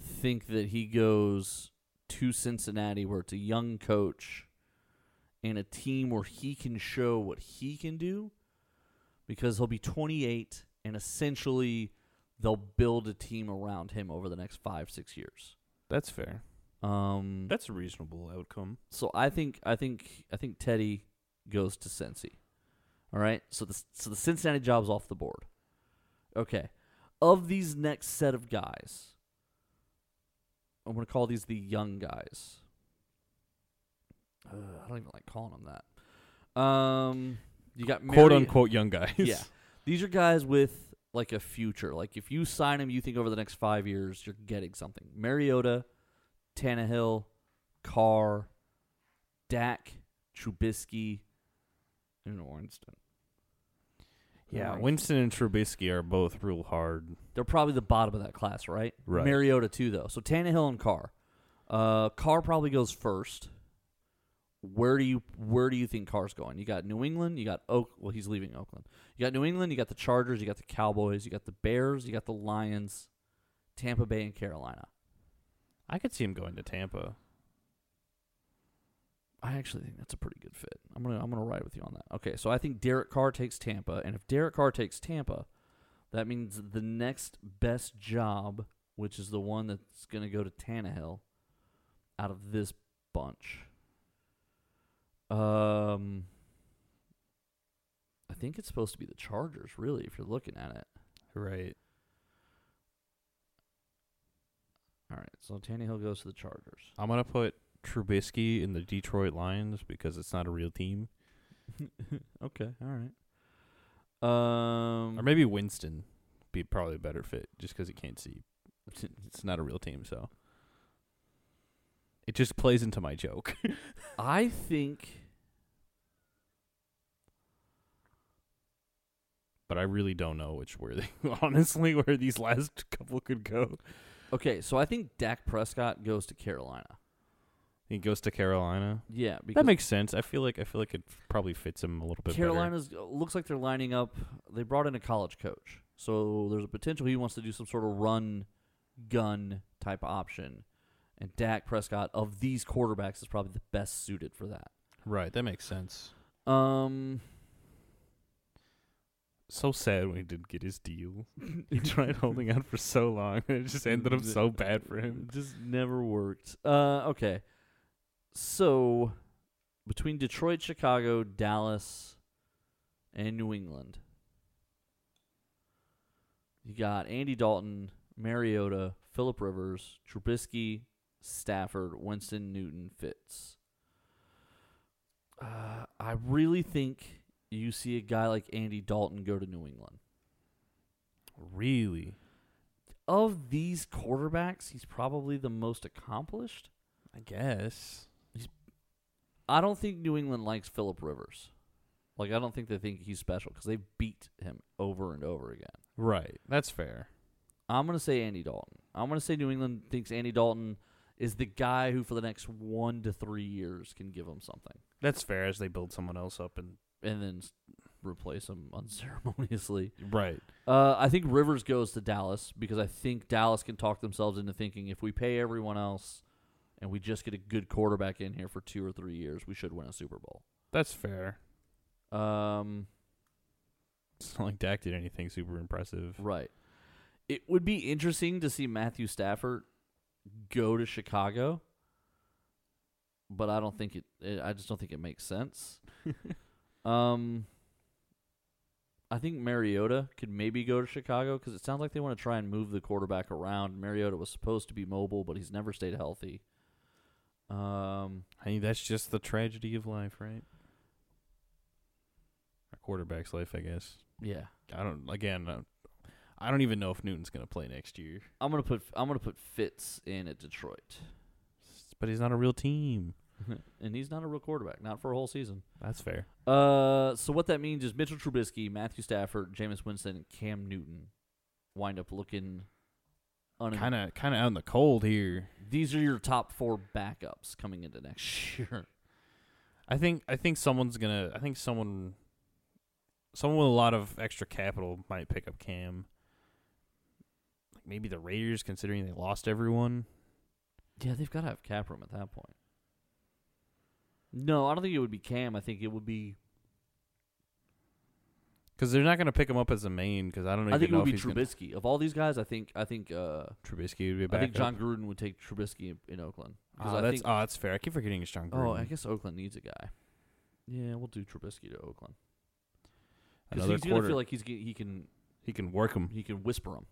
S1: think that he goes to Cincinnati where it's a young coach and a team where he can show what he can do because he'll be 28 and essentially they'll build a team around him over the next five, six years.
S2: That's fair.
S1: Um,
S2: That's a reasonable outcome.
S1: so I think I think I think Teddy goes to Cincy. All right. So the so the Cincinnati job's off the board. Okay. Of these next set of guys, I'm gonna call these the young guys. Uh, I don't even like calling them that. Um, you got
S2: Quote unquote young guys.
S1: Yeah. These are guys with like a future. Like if you sign him, you think over the next five years you're getting something. Mariota, Tannehill, Carr, Dak, Trubisky, and Winston.
S2: Yeah,
S1: Right.
S2: Winston and Trubisky are both real hard.
S1: They're probably the bottom of that class, right?
S2: Right.
S1: Mariota too, though. So Tannehill and Carr. Uh, Carr probably goes first. Where do you where do you think Carr's going? You got New England. You got Oak. Well, he's leaving Oakland. You got New England. You got the Chargers. You got the Cowboys. You got the Bears. You got the Lions, Tampa Bay, and Carolina.
S2: I could see him going to Tampa.
S1: I actually think that's a pretty good fit. I'm gonna I'm gonna ride with you on that. Okay, so I think Derek Carr takes Tampa, and if Derek Carr takes Tampa, that means the next best job, which is the one that's gonna go to Tannehill, out of this bunch. Um, I think it's supposed to be the Chargers, really, if you're looking at it.
S2: Right.
S1: All right, so Tannehill goes to the Chargers.
S2: I'm gonna put Trubisky in the Detroit Lions because it's not a real team,
S1: okay, all right. Um,
S2: or maybe Winston be probably a better fit just because he can't see. It's not a real team, so it just plays into my joke.
S1: I think
S2: but I really don't know which where they honestly where these last couple could go.
S1: okay, so I think Dak Prescott goes to Carolina.
S2: He goes to Carolina.
S1: Yeah, because
S2: That makes sense. I feel like I feel like it probably fits him a little bit better.
S1: Carolina's uh, looks like they're lining up. They brought in a college coach, so there's a potential he wants to do some sort of run, gun type option, and Dak Prescott of these quarterbacks is probably the best suited for that.
S2: Right, that makes sense.
S1: Um,
S2: So sad when he didn't get his deal. he tried holding out for so long, and it just ended up so bad for him.
S1: It just never worked. Uh, okay. So, between Detroit, Chicago, Dallas, and New England, you got Andy Dalton, Mariota, Philip Rivers, Trubisky, Stafford, Winston, Newton, Fitz. Uh, I really think you see a guy like Andy Dalton go to New England.
S2: Really,
S1: Of these quarterbacks, he's probably the most accomplished.
S2: I guess.
S1: I don't think New England likes Philip Rivers. Like I don't think they think he's special because they beat him over and over again.
S2: Right, that's fair.
S1: I'm gonna say Andy Dalton. I'm gonna say New England thinks Andy Dalton is the guy who for the next one to three years can give them something,
S2: That's fair as they build someone else up and
S1: and then s- replace him unceremoniously.
S2: right.
S1: Uh, I think Rivers goes to Dallas because I think Dallas can talk themselves into thinking if we pay everyone else and we just get a good quarterback in here for two or three years, we should win a Super Bowl.
S2: That's fair.
S1: Um,
S2: It's not like Dak did anything super impressive.
S1: Right. It would be interesting to see Matthew Stafford go to Chicago, but I don't think it. it I just don't think it makes sense. um, I think Mariota could maybe go to Chicago because it sounds like they want to try and move the quarterback around. Mariota was supposed to be mobile, but he's never stayed healthy. Um,
S2: I mean, that's just the tragedy of life, right? A quarterback's life, I guess.
S1: yeah,
S2: I don't. Again, I don't, even know if Newton's gonna play next year.
S1: I'm gonna put I'm gonna put Fitz in at Detroit,
S2: But he's not a real team.
S1: and he's not a real quarterback, not for a whole season.
S2: That's fair.
S1: Uh, so what that means is Mitchell Trubisky, Matthew Stafford, Jameis Winston, and Cam Newton wind up looking. Un-
S2: Kind of, kind of out in the cold here.
S1: These are your top four backups coming into next year.
S2: I think, I think someone's gonna. I think someone, someone with a lot of extra capital might pick up Cam. Like maybe the Raiders, considering they lost everyone.
S1: Yeah, they've got to have cap room at that point. No, I don't think it would be Cam. I think it would be.
S2: Because they're not going to pick him up as a main. Because I don't even
S1: I think it
S2: know
S1: would
S2: if
S1: be
S2: he's gonna-
S1: Trubisky. Of all these guys, I think I think uh,
S2: Trubisky would be
S1: I think Jon Gruden would take Trubisky in, in Oakland. 'Cause
S2: Oh,
S1: I
S2: that's
S1: think,
S2: oh, that's fair. I keep forgetting it's Jon Gruden.
S1: oh, I guess Oakland needs a guy. Yeah, we'll do Trubisky to Oakland because
S2: Another
S1: he's gonna
S2: quarter.
S1: feel like he's he can
S2: he can work him.
S1: he can whisper them.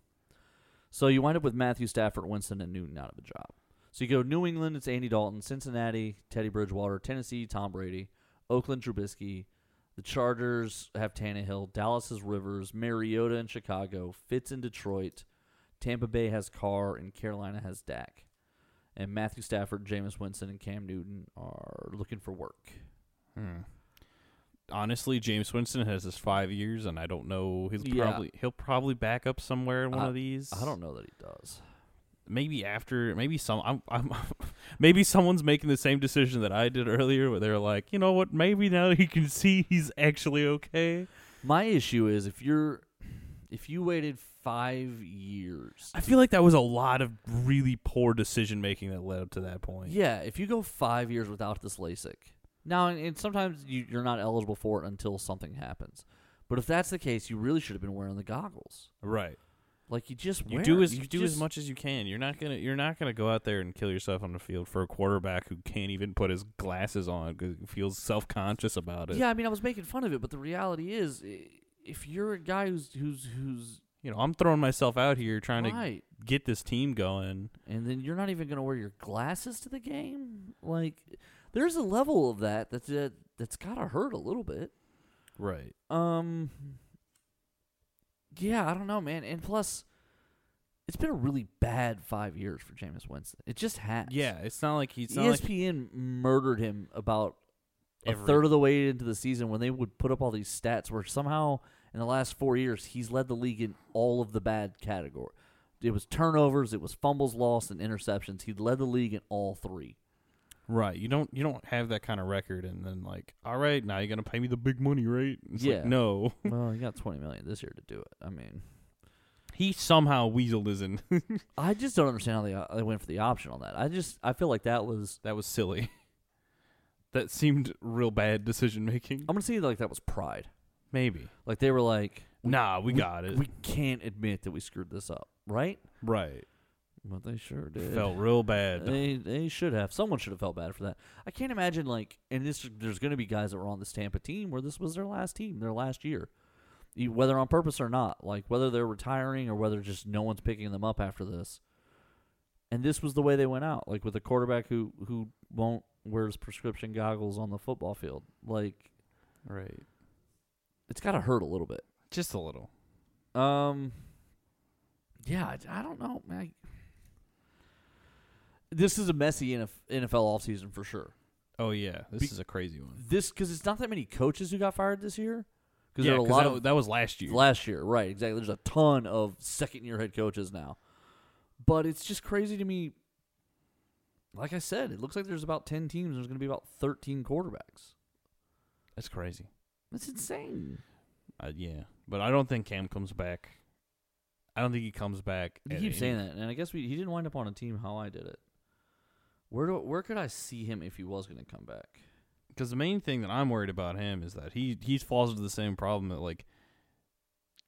S1: So you wind up with Matthew Stafford, Winston, and Newton out of a job. So you go New England, it's Andy Dalton, Cincinnati, Teddy Bridgewater, Tennessee, Tom Brady, Oakland, Trubisky. The Chargers have Tannehill, Dallas has Rivers, Mariota in Chicago, Fitz in Detroit, Tampa Bay has Carr, and Carolina has Dak. And Matthew Stafford, Jameis Winston, and Cam Newton are looking for work.
S2: Hmm. Honestly, Jameis Winston has his five years, and I don't know. He'll
S1: Yeah.
S2: probably he'll probably back up somewhere in one
S1: I-
S2: of these.
S1: I don't know that he does.
S2: Maybe after, maybe some. I'm, I'm maybe someone's making the same decision that I did earlier, where they're like, you know what? Maybe now he can see he's actually okay.
S1: My issue is if you're if you waited five years
S2: I feel like that was a lot of really poor decision making that led up to that point.
S1: Yeah, if you go five years without this LASIK, now and, sometimes you, you're not eligible for it until something happens. But if that's the case, you really should have been wearing the goggles.
S2: Right.
S1: Like you just
S2: You
S1: wear
S2: do
S1: it.
S2: as you, do as
S1: just-
S2: much as you can. You're not gonna you're not gonna go out there and kill yourself on the field for a quarterback who can't even put his glasses on because he feels self conscious about it.
S1: Yeah, I mean, I was making fun of it, but the reality is, i- if you're a guy who's who's who's
S2: You know, I'm throwing myself out here trying to get this team going.
S1: and then you're not even gonna wear your glasses to the game, like there's a level of that that's uh, that's gotta hurt a little bit.
S2: Right.
S1: Um. Yeah, I don't know, man. And plus, it's been a really bad five years for Jameis Winston. It just has.
S2: Yeah, it's not like he's not like
S1: ESPN murdered him about a third of the way into the season when they would put up all these stats where somehow in the last four years he's led the league in all of the bad category. It was turnovers, it was fumbles lost, and interceptions. He led the league in all three.
S2: Right. You don't you don't have that kind of record, and then like, all right, now you're gonna pay me the big money, right? It's
S1: Yeah.
S2: like, no.
S1: well, he got twenty million this year to do it. I mean,
S2: He somehow weaseled his in.
S1: I just don't understand how they uh, they went for the option on that. I just I feel like that was
S2: that was silly. that seemed real bad decision making.
S1: I'm gonna say like that was pride.
S2: Maybe.
S1: Like they were like,
S2: Nah, we, got it.
S1: we can't admit that we screwed this up, right?
S2: right.
S1: But they sure did.
S2: Felt real bad.
S1: They they should have. Someone should have felt bad for that. I can't imagine like, and this there's going to be guys that were on this Tampa team where this was their last team, their last year, whether on purpose or not. Like whether they're retiring or whether just no one's picking them up after this. And this was the way they went out, like with a quarterback who who won't wears prescription goggles on the football field. Like
S2: right.
S1: it's got to hurt a little bit.
S2: Just a little.
S1: Um, yeah, I, I don't know, man. I- this is a messy NFL offseason for sure.
S2: Oh yeah, this
S1: Be-
S2: is a crazy one.
S1: This because it's not that many coaches who got fired this year. Because
S2: yeah,
S1: there are a lot
S2: that,
S1: of
S2: that was last year.
S1: last year, right? Exactly. There's a ton of second year head coaches now, but it's just crazy to me. Like I said, it looks like there's about ten teams. There's going to be about thirteen quarterbacks.
S2: That's crazy.
S1: That's insane.
S2: Uh, yeah, but I don't think Cam comes back. I don't think he comes back.
S1: Keeps
S2: any-
S1: saying that, and I guess we, he didn't wind up on a team how I did it. Where do where could I see him if he was going to come back?
S2: Because the main thing that I'm worried about him is that he he falls into the same problem that like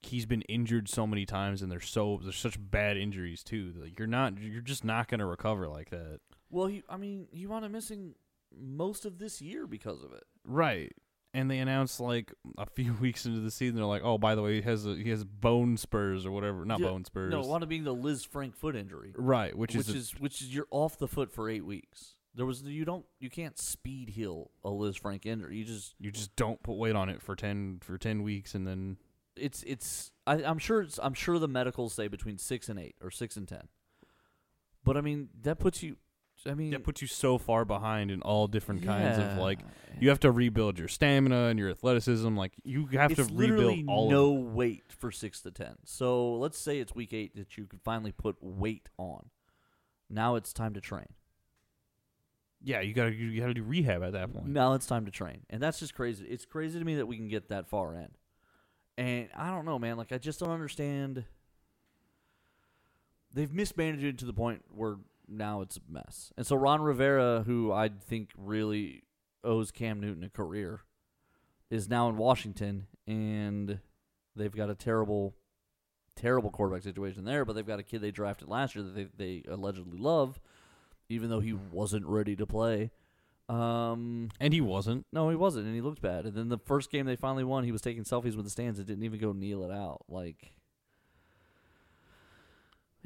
S2: he's been injured so many times, and they're so there's such bad injuries too. Like you're not, you're just not gonna recover like that.
S1: Well, he, I mean, he wound up missing most of this year because of it.
S2: Right. And they announced like a few weeks into the season, they're like, "Oh, by the way, he has a, he has bone spurs or whatever, not
S1: Yeah,
S2: bone spurs."
S1: No, it wound up being the Lisfranc foot injury,
S2: right, which,
S1: which,
S2: is,
S1: is,
S2: a-
S1: which is you're off the foot for eight weeks. There was you don't you can't speed heal a Lisfranc injury. You just
S2: you just don't put weight on it for ten for ten weeks, and then
S1: it's it's I, I'm sure it's, I'm sure the medicals say between six and eight or six and ten. But I mean that puts you. I mean
S2: that puts you so far behind in all different kinds of like you have to rebuild your stamina and your athleticism. Like you have
S1: it's
S2: to rebuild all
S1: no
S2: of it.
S1: weight for six to ten. So let's say it's week eight that you can finally put weight on. Now it's time to train.
S2: Yeah, you gotta you gotta do rehab at that point.
S1: Now it's time to train, and that's just crazy. It's crazy to me that we can get that far in, and I don't know, man. Like I just don't understand. They've mismanaged it to the point where now it's a mess. And so Ron Rivera, who I think really owes Cam Newton a career, is now in Washington, and they've got a terrible, terrible quarterback situation there. But they've got a kid they drafted last year that they they allegedly love, even though he wasn't ready to play. Um,
S2: And he wasn't.
S1: no, he wasn't, and he looked bad. And then the first game they finally won, he was taking selfies with the stands and didn't even go kneel it out. Like,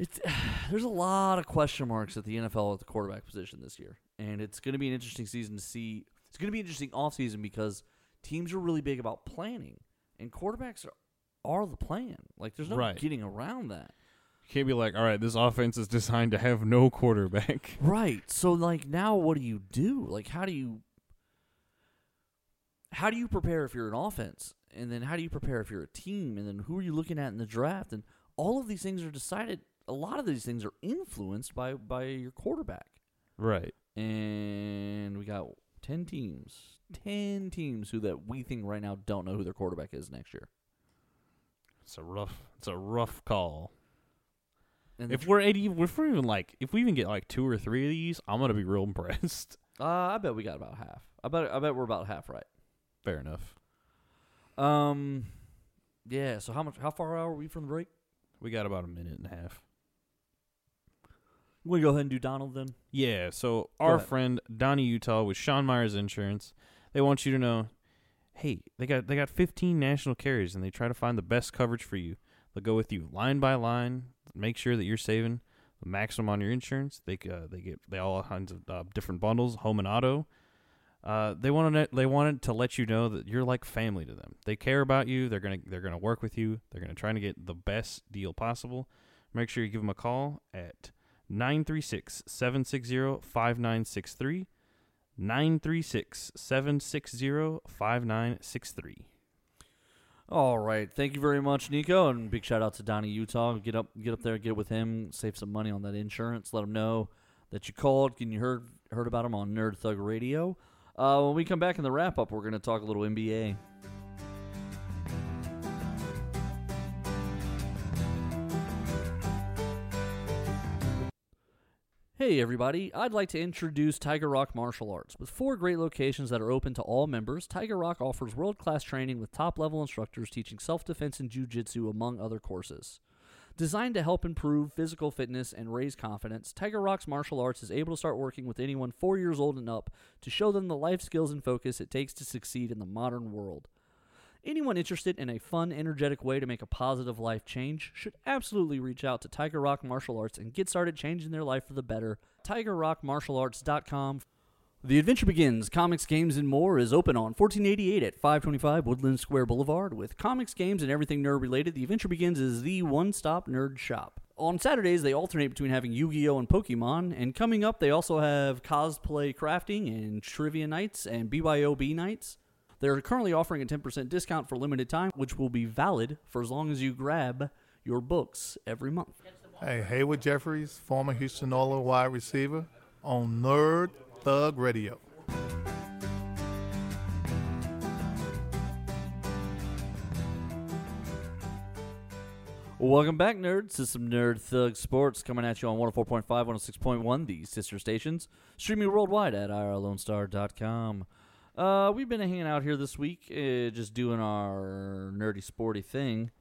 S1: it's there's a lot of question marks at the NFL at the quarterback position this year, and it's going to be an interesting season to see. It's going to be an interesting offseason because teams are really big about planning, and quarterbacks are, are the plan. Like, there's no
S2: Right.
S1: getting around that.
S2: You can't be like, all right, this offense is designed to have no quarterback.
S1: Right. So like now what do you do? Like how do you how do you prepare if you're an offense? And then how do you prepare if you're a team? And then who are you looking at in the draft? And all of these things are decided a lot of these things are influenced by by your quarterback.
S2: Right.
S1: And we got 10 teams. 10 teams who that we think right now don't know who their quarterback is next year.
S2: It's a rough. It's a rough call.
S1: And
S2: If we're eighty, if we're even like, if we even get like two or three of these, I'm gonna be real impressed.
S1: uh, I bet we got about half. I bet I bet we're about half right.
S2: Fair enough.
S1: Um yeah, so how much how far are we from the break?
S2: We got about a minute and a half.
S1: We'll go ahead and do Donald then.
S2: Yeah, so our
S1: ahead.
S2: friend Donnie Utah with Sean Myers Insurance, they want you to know, hey, they got they got 15 national carriers and they try to find the best coverage for you. They'll go with you line by line, make sure that you're saving the maximum on your insurance. They uh, they get they all kinds of uh, different bundles, home and auto. Uh, they want to they wanted to let you know that you're like family to them. They care about you. They're gonna they're gonna work with you. They're gonna try to get the best deal possible. Make sure you give them a call at 936 760 5963. 936 760 5963.
S1: All right, thank you very much, Nico, and big shout out to Donnie Utah. Get up, get up there, get with him, save some money on that insurance. Let him know that you called and you heard heard about him on Nerd Thug Radio. Uh, when we come back in the wrap up, we're going to talk a little NBA. Hey everybody, I'd like to introduce Tiger Rock Martial Arts. With four great locations that are open to all members, Tiger Rock offers world class training with top level instructors teaching self defense and jiu-jitsu among other courses. Designed to help improve physical fitness and raise confidence, Tiger Rock's martial arts is able to start working with anyone four years old and up to show them the life skills and focus it takes to succeed in the modern world. Anyone interested in a fun, energetic way to make a positive life change should absolutely reach out to Tiger Rock Martial Arts and get started changing their life for the better. TigerRockMartialArts.com. The Adventure Begins Comics, Games, and More is open on 1488 at 525 Woodland Square Boulevard. With comics, games, and everything nerd related, The Adventure Begins is the one stop nerd shop. On Saturdays, they alternate between having Yu Gi Oh! and Pokemon, and coming up, they also have cosplay crafting and trivia nights and BYOB nights. They're currently offering a 10% discount for limited time, which will be valid for as long as you grab your books every month.
S5: Hey, Haywood Jeffries, former Houston Oilers wide receiver, on Nerd Thug Radio.
S1: Welcome back, nerds, to some Nerd Thug Sports coming at you on 104.5, 106.1, the sister stations, streaming worldwide at irlonestar.com. Uh, we've been hanging out here this week, uh, just doing our nerdy, sporty thing.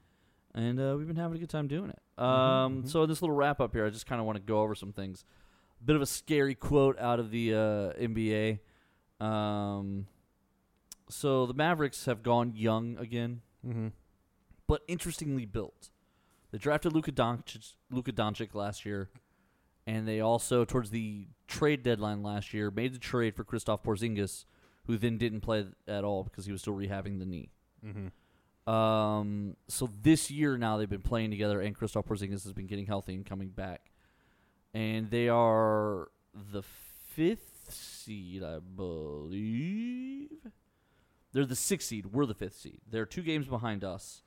S1: and uh, we've been having a good time doing it. Um,
S2: mhm.
S1: So this little wrap up here, I just kind of want to go over some things. A Bit of a scary quote out of the uh, NBA. Um, so the Mavericks have gone young again,
S2: Mm-hmm.
S1: but interestingly built. They drafted Luka Doncic, Luka Doncic last year, and they also towards the trade deadline last year made the trade for Christoph Porzingis, who then didn't play at all because he was still rehabbing the knee.
S2: Mm-hmm.
S1: Um, so this year now they've been playing together, and Christoph Porzingis has been getting healthy and coming back, and they are the fifth seed, I believe. They're the sixth seed. We're the fifth seed. They're two games behind us,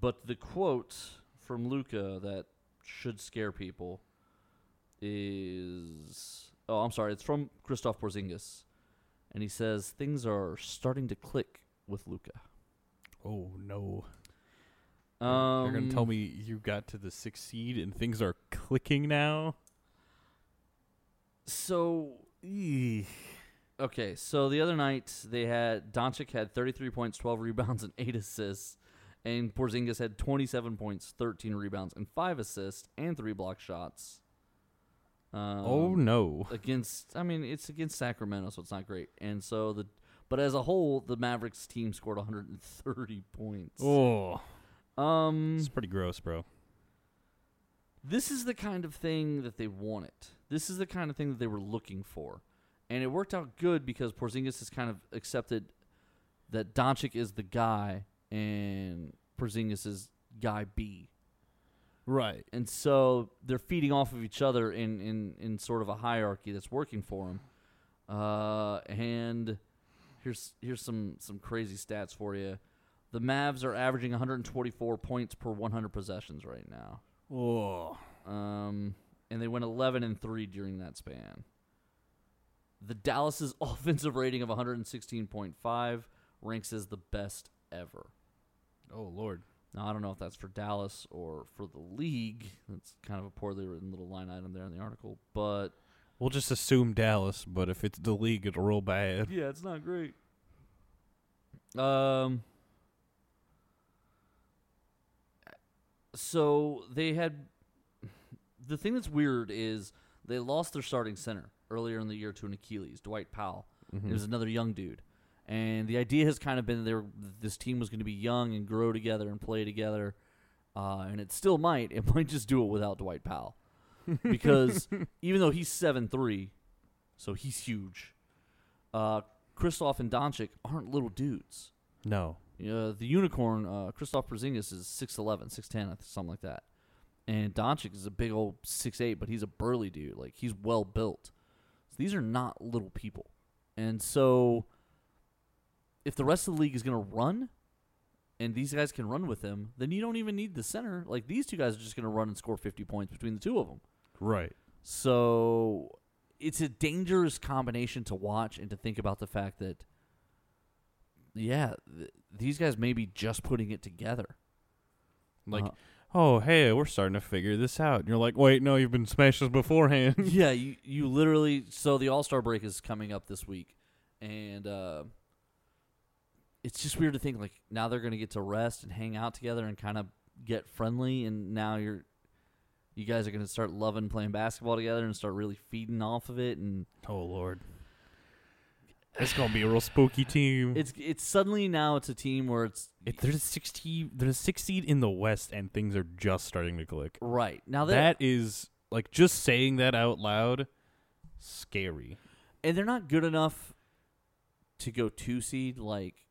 S1: but the quote from Luka that should scare people is oh, I'm sorry, it's from Christoph Porzingis, and he says things are starting to click with Luka.
S2: Oh no!
S1: Um,
S2: You're gonna tell me you got to the sixth seed and things are clicking now?
S1: So, eeh. okay. So the other night they had Doncic had 33 points, 12 rebounds, and eight assists, and Porzingis had 27 points, 13 rebounds, and five assists and three block shots. Um,
S2: oh no!
S1: Against, I mean, it's against Sacramento, so it's not great. And so the, but as a whole, the Mavericks team scored 130 points.
S2: Oh,
S1: Um,
S2: it's pretty gross, bro.
S1: this is the kind of thing that they wanted. This is the kind of thing that they were looking for. And it worked out good because Porzingis has kind of accepted that Doncic is the guy and Porzingis is guy B.
S2: Right.
S1: And so they're feeding off of each other in, in, in sort of a hierarchy that's working for them. Uh, and here's here's some, some crazy stats for you. The Mavs are averaging 124 points per 100 possessions right now.
S2: Oh.
S1: Um, and they went 11 and 3 during that span. The Dallas's offensive rating of 116.5 ranks as the best ever.
S2: Oh lord.
S1: Now, I don't know if that's for Dallas or for the league. That's kind of a poorly written little line item there in the article, but
S2: We'll just assume Dallas, but if it's the league, it'll roll bad.
S1: yeah, it's not great. Um so they had the thing that's weird is they lost their starting center earlier in the year to an Achilles, Dwight Powell.
S2: Mhm.
S1: It was another young dude. And the idea has kind of been there this team was going to be young and grow together and play together. Uh, and it still might. It might just do it without Dwight Powell. Because even though he's seven three, so he's huge, uh, Kristoff and Doncic aren't little dudes.
S2: No.
S1: Uh, the unicorn, uh, Christoph Porzingis, is 6'11", 6'10", something like that. And Doncic is a big old 6'8", but he's a burly dude. Like, he's well built. So these are not little people. And so, if the rest of the league is going to run, and these guys can run with him, then you don't even need the center. Like, these two guys are just going to run and score 50 points between the two of them.
S2: Right.
S1: So it's a dangerous combination to watch and to think about the fact that, yeah, th- these guys may be just putting it together.
S2: Like,
S1: Uh,
S2: oh hey, we're starting to figure this out. And you're like, wait, no, you've been smashed us beforehand.
S1: yeah, you you literally. So the All Star break is coming up this week, and uh, it's just weird to think like now they're gonna get to rest and hang out together and kind of get friendly, and now you're. You guys are gonna start loving playing basketball together and start really feeding off of it, and
S2: oh lord. It's gonna be a real spooky team.
S1: it's it's suddenly now it's a team where it's
S2: It, there's a sixty. There's a six seed in the West, and things are just starting to click.
S1: right now that
S2: that is like just saying that out loud, scary.
S1: and they're not good enough to go two seed. Like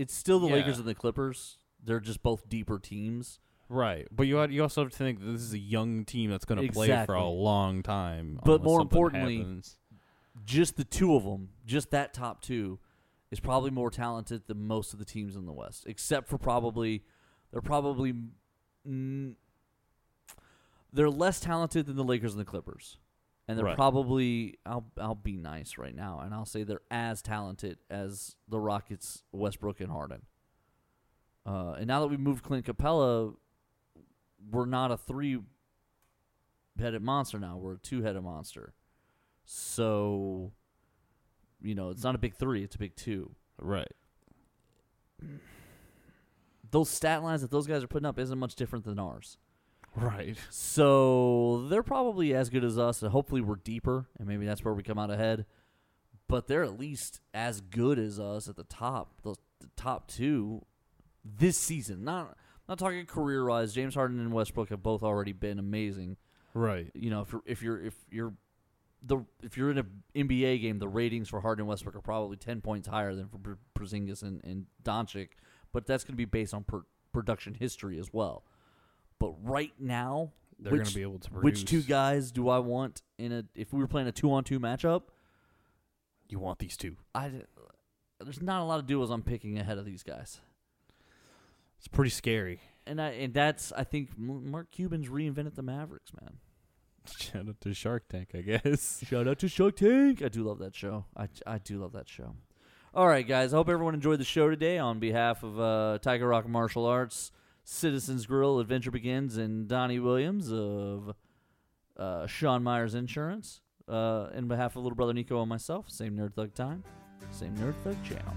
S1: it's still the
S2: Yeah.
S1: Lakers and the Clippers. They're just both deeper teams.
S2: Right, but you you also have to think that this is a young team that's going to play for a long time.
S1: But more importantly,
S2: happens.
S1: Just the two of them, just that top two, is probably more talented than most of the teams in the West, except for probably they're probably mm, they're less talented than the Lakers and the Clippers, and they're
S2: Right.
S1: probably I'll I'll be nice right now, and I'll say they're as talented as the Rockets, Westbrook, and Harden. Uh, and now that we moved Clint Capela, we're not a three-headed monster now. We're a two-headed monster. So, you know, it's not a big three; it's a big two.
S2: right.
S1: those stat lines that those guys are putting up isn't much different than ours.
S2: Right.
S1: So they're probably as good as us, and hopefully we're deeper, and maybe that's where we come out ahead. But they're at least as good as us at the top, the, the top two this season. Not not talking career wise. James Harden and Westbrook have both already been amazing.
S2: Right.
S1: You know, if you're if you're if you're the if you're in an NBA game, the ratings for Harden and Westbrook are probably ten points higher than for Porzingis and, and Doncic, but that's going to be based on per, production history as well. But right now,
S2: They're
S1: which,
S2: going to be able to produce.
S1: which two guys do I want in a? If we were playing a two-on-two matchup,
S2: You want these two.
S1: I there's not a lot of duos I'm picking ahead of these guys,
S2: It's pretty scary.
S1: and I and that's I think Mark Cuban's reinvented the Mavericks, man.
S2: Shout out to Shark Tank, I guess.
S1: Shout out to Shark Tank. I do love that show. I, I do love that show. All right, guys. I hope everyone enjoyed the show today. On behalf of uh, Tiger Rock Martial Arts, Citizens Grill, Adventure Begins, and Donnie Williams of uh, Sean Myers Insurance, uh, in behalf of little brother Nico and myself, same Nerd Thug time, same Nerd Thug channel.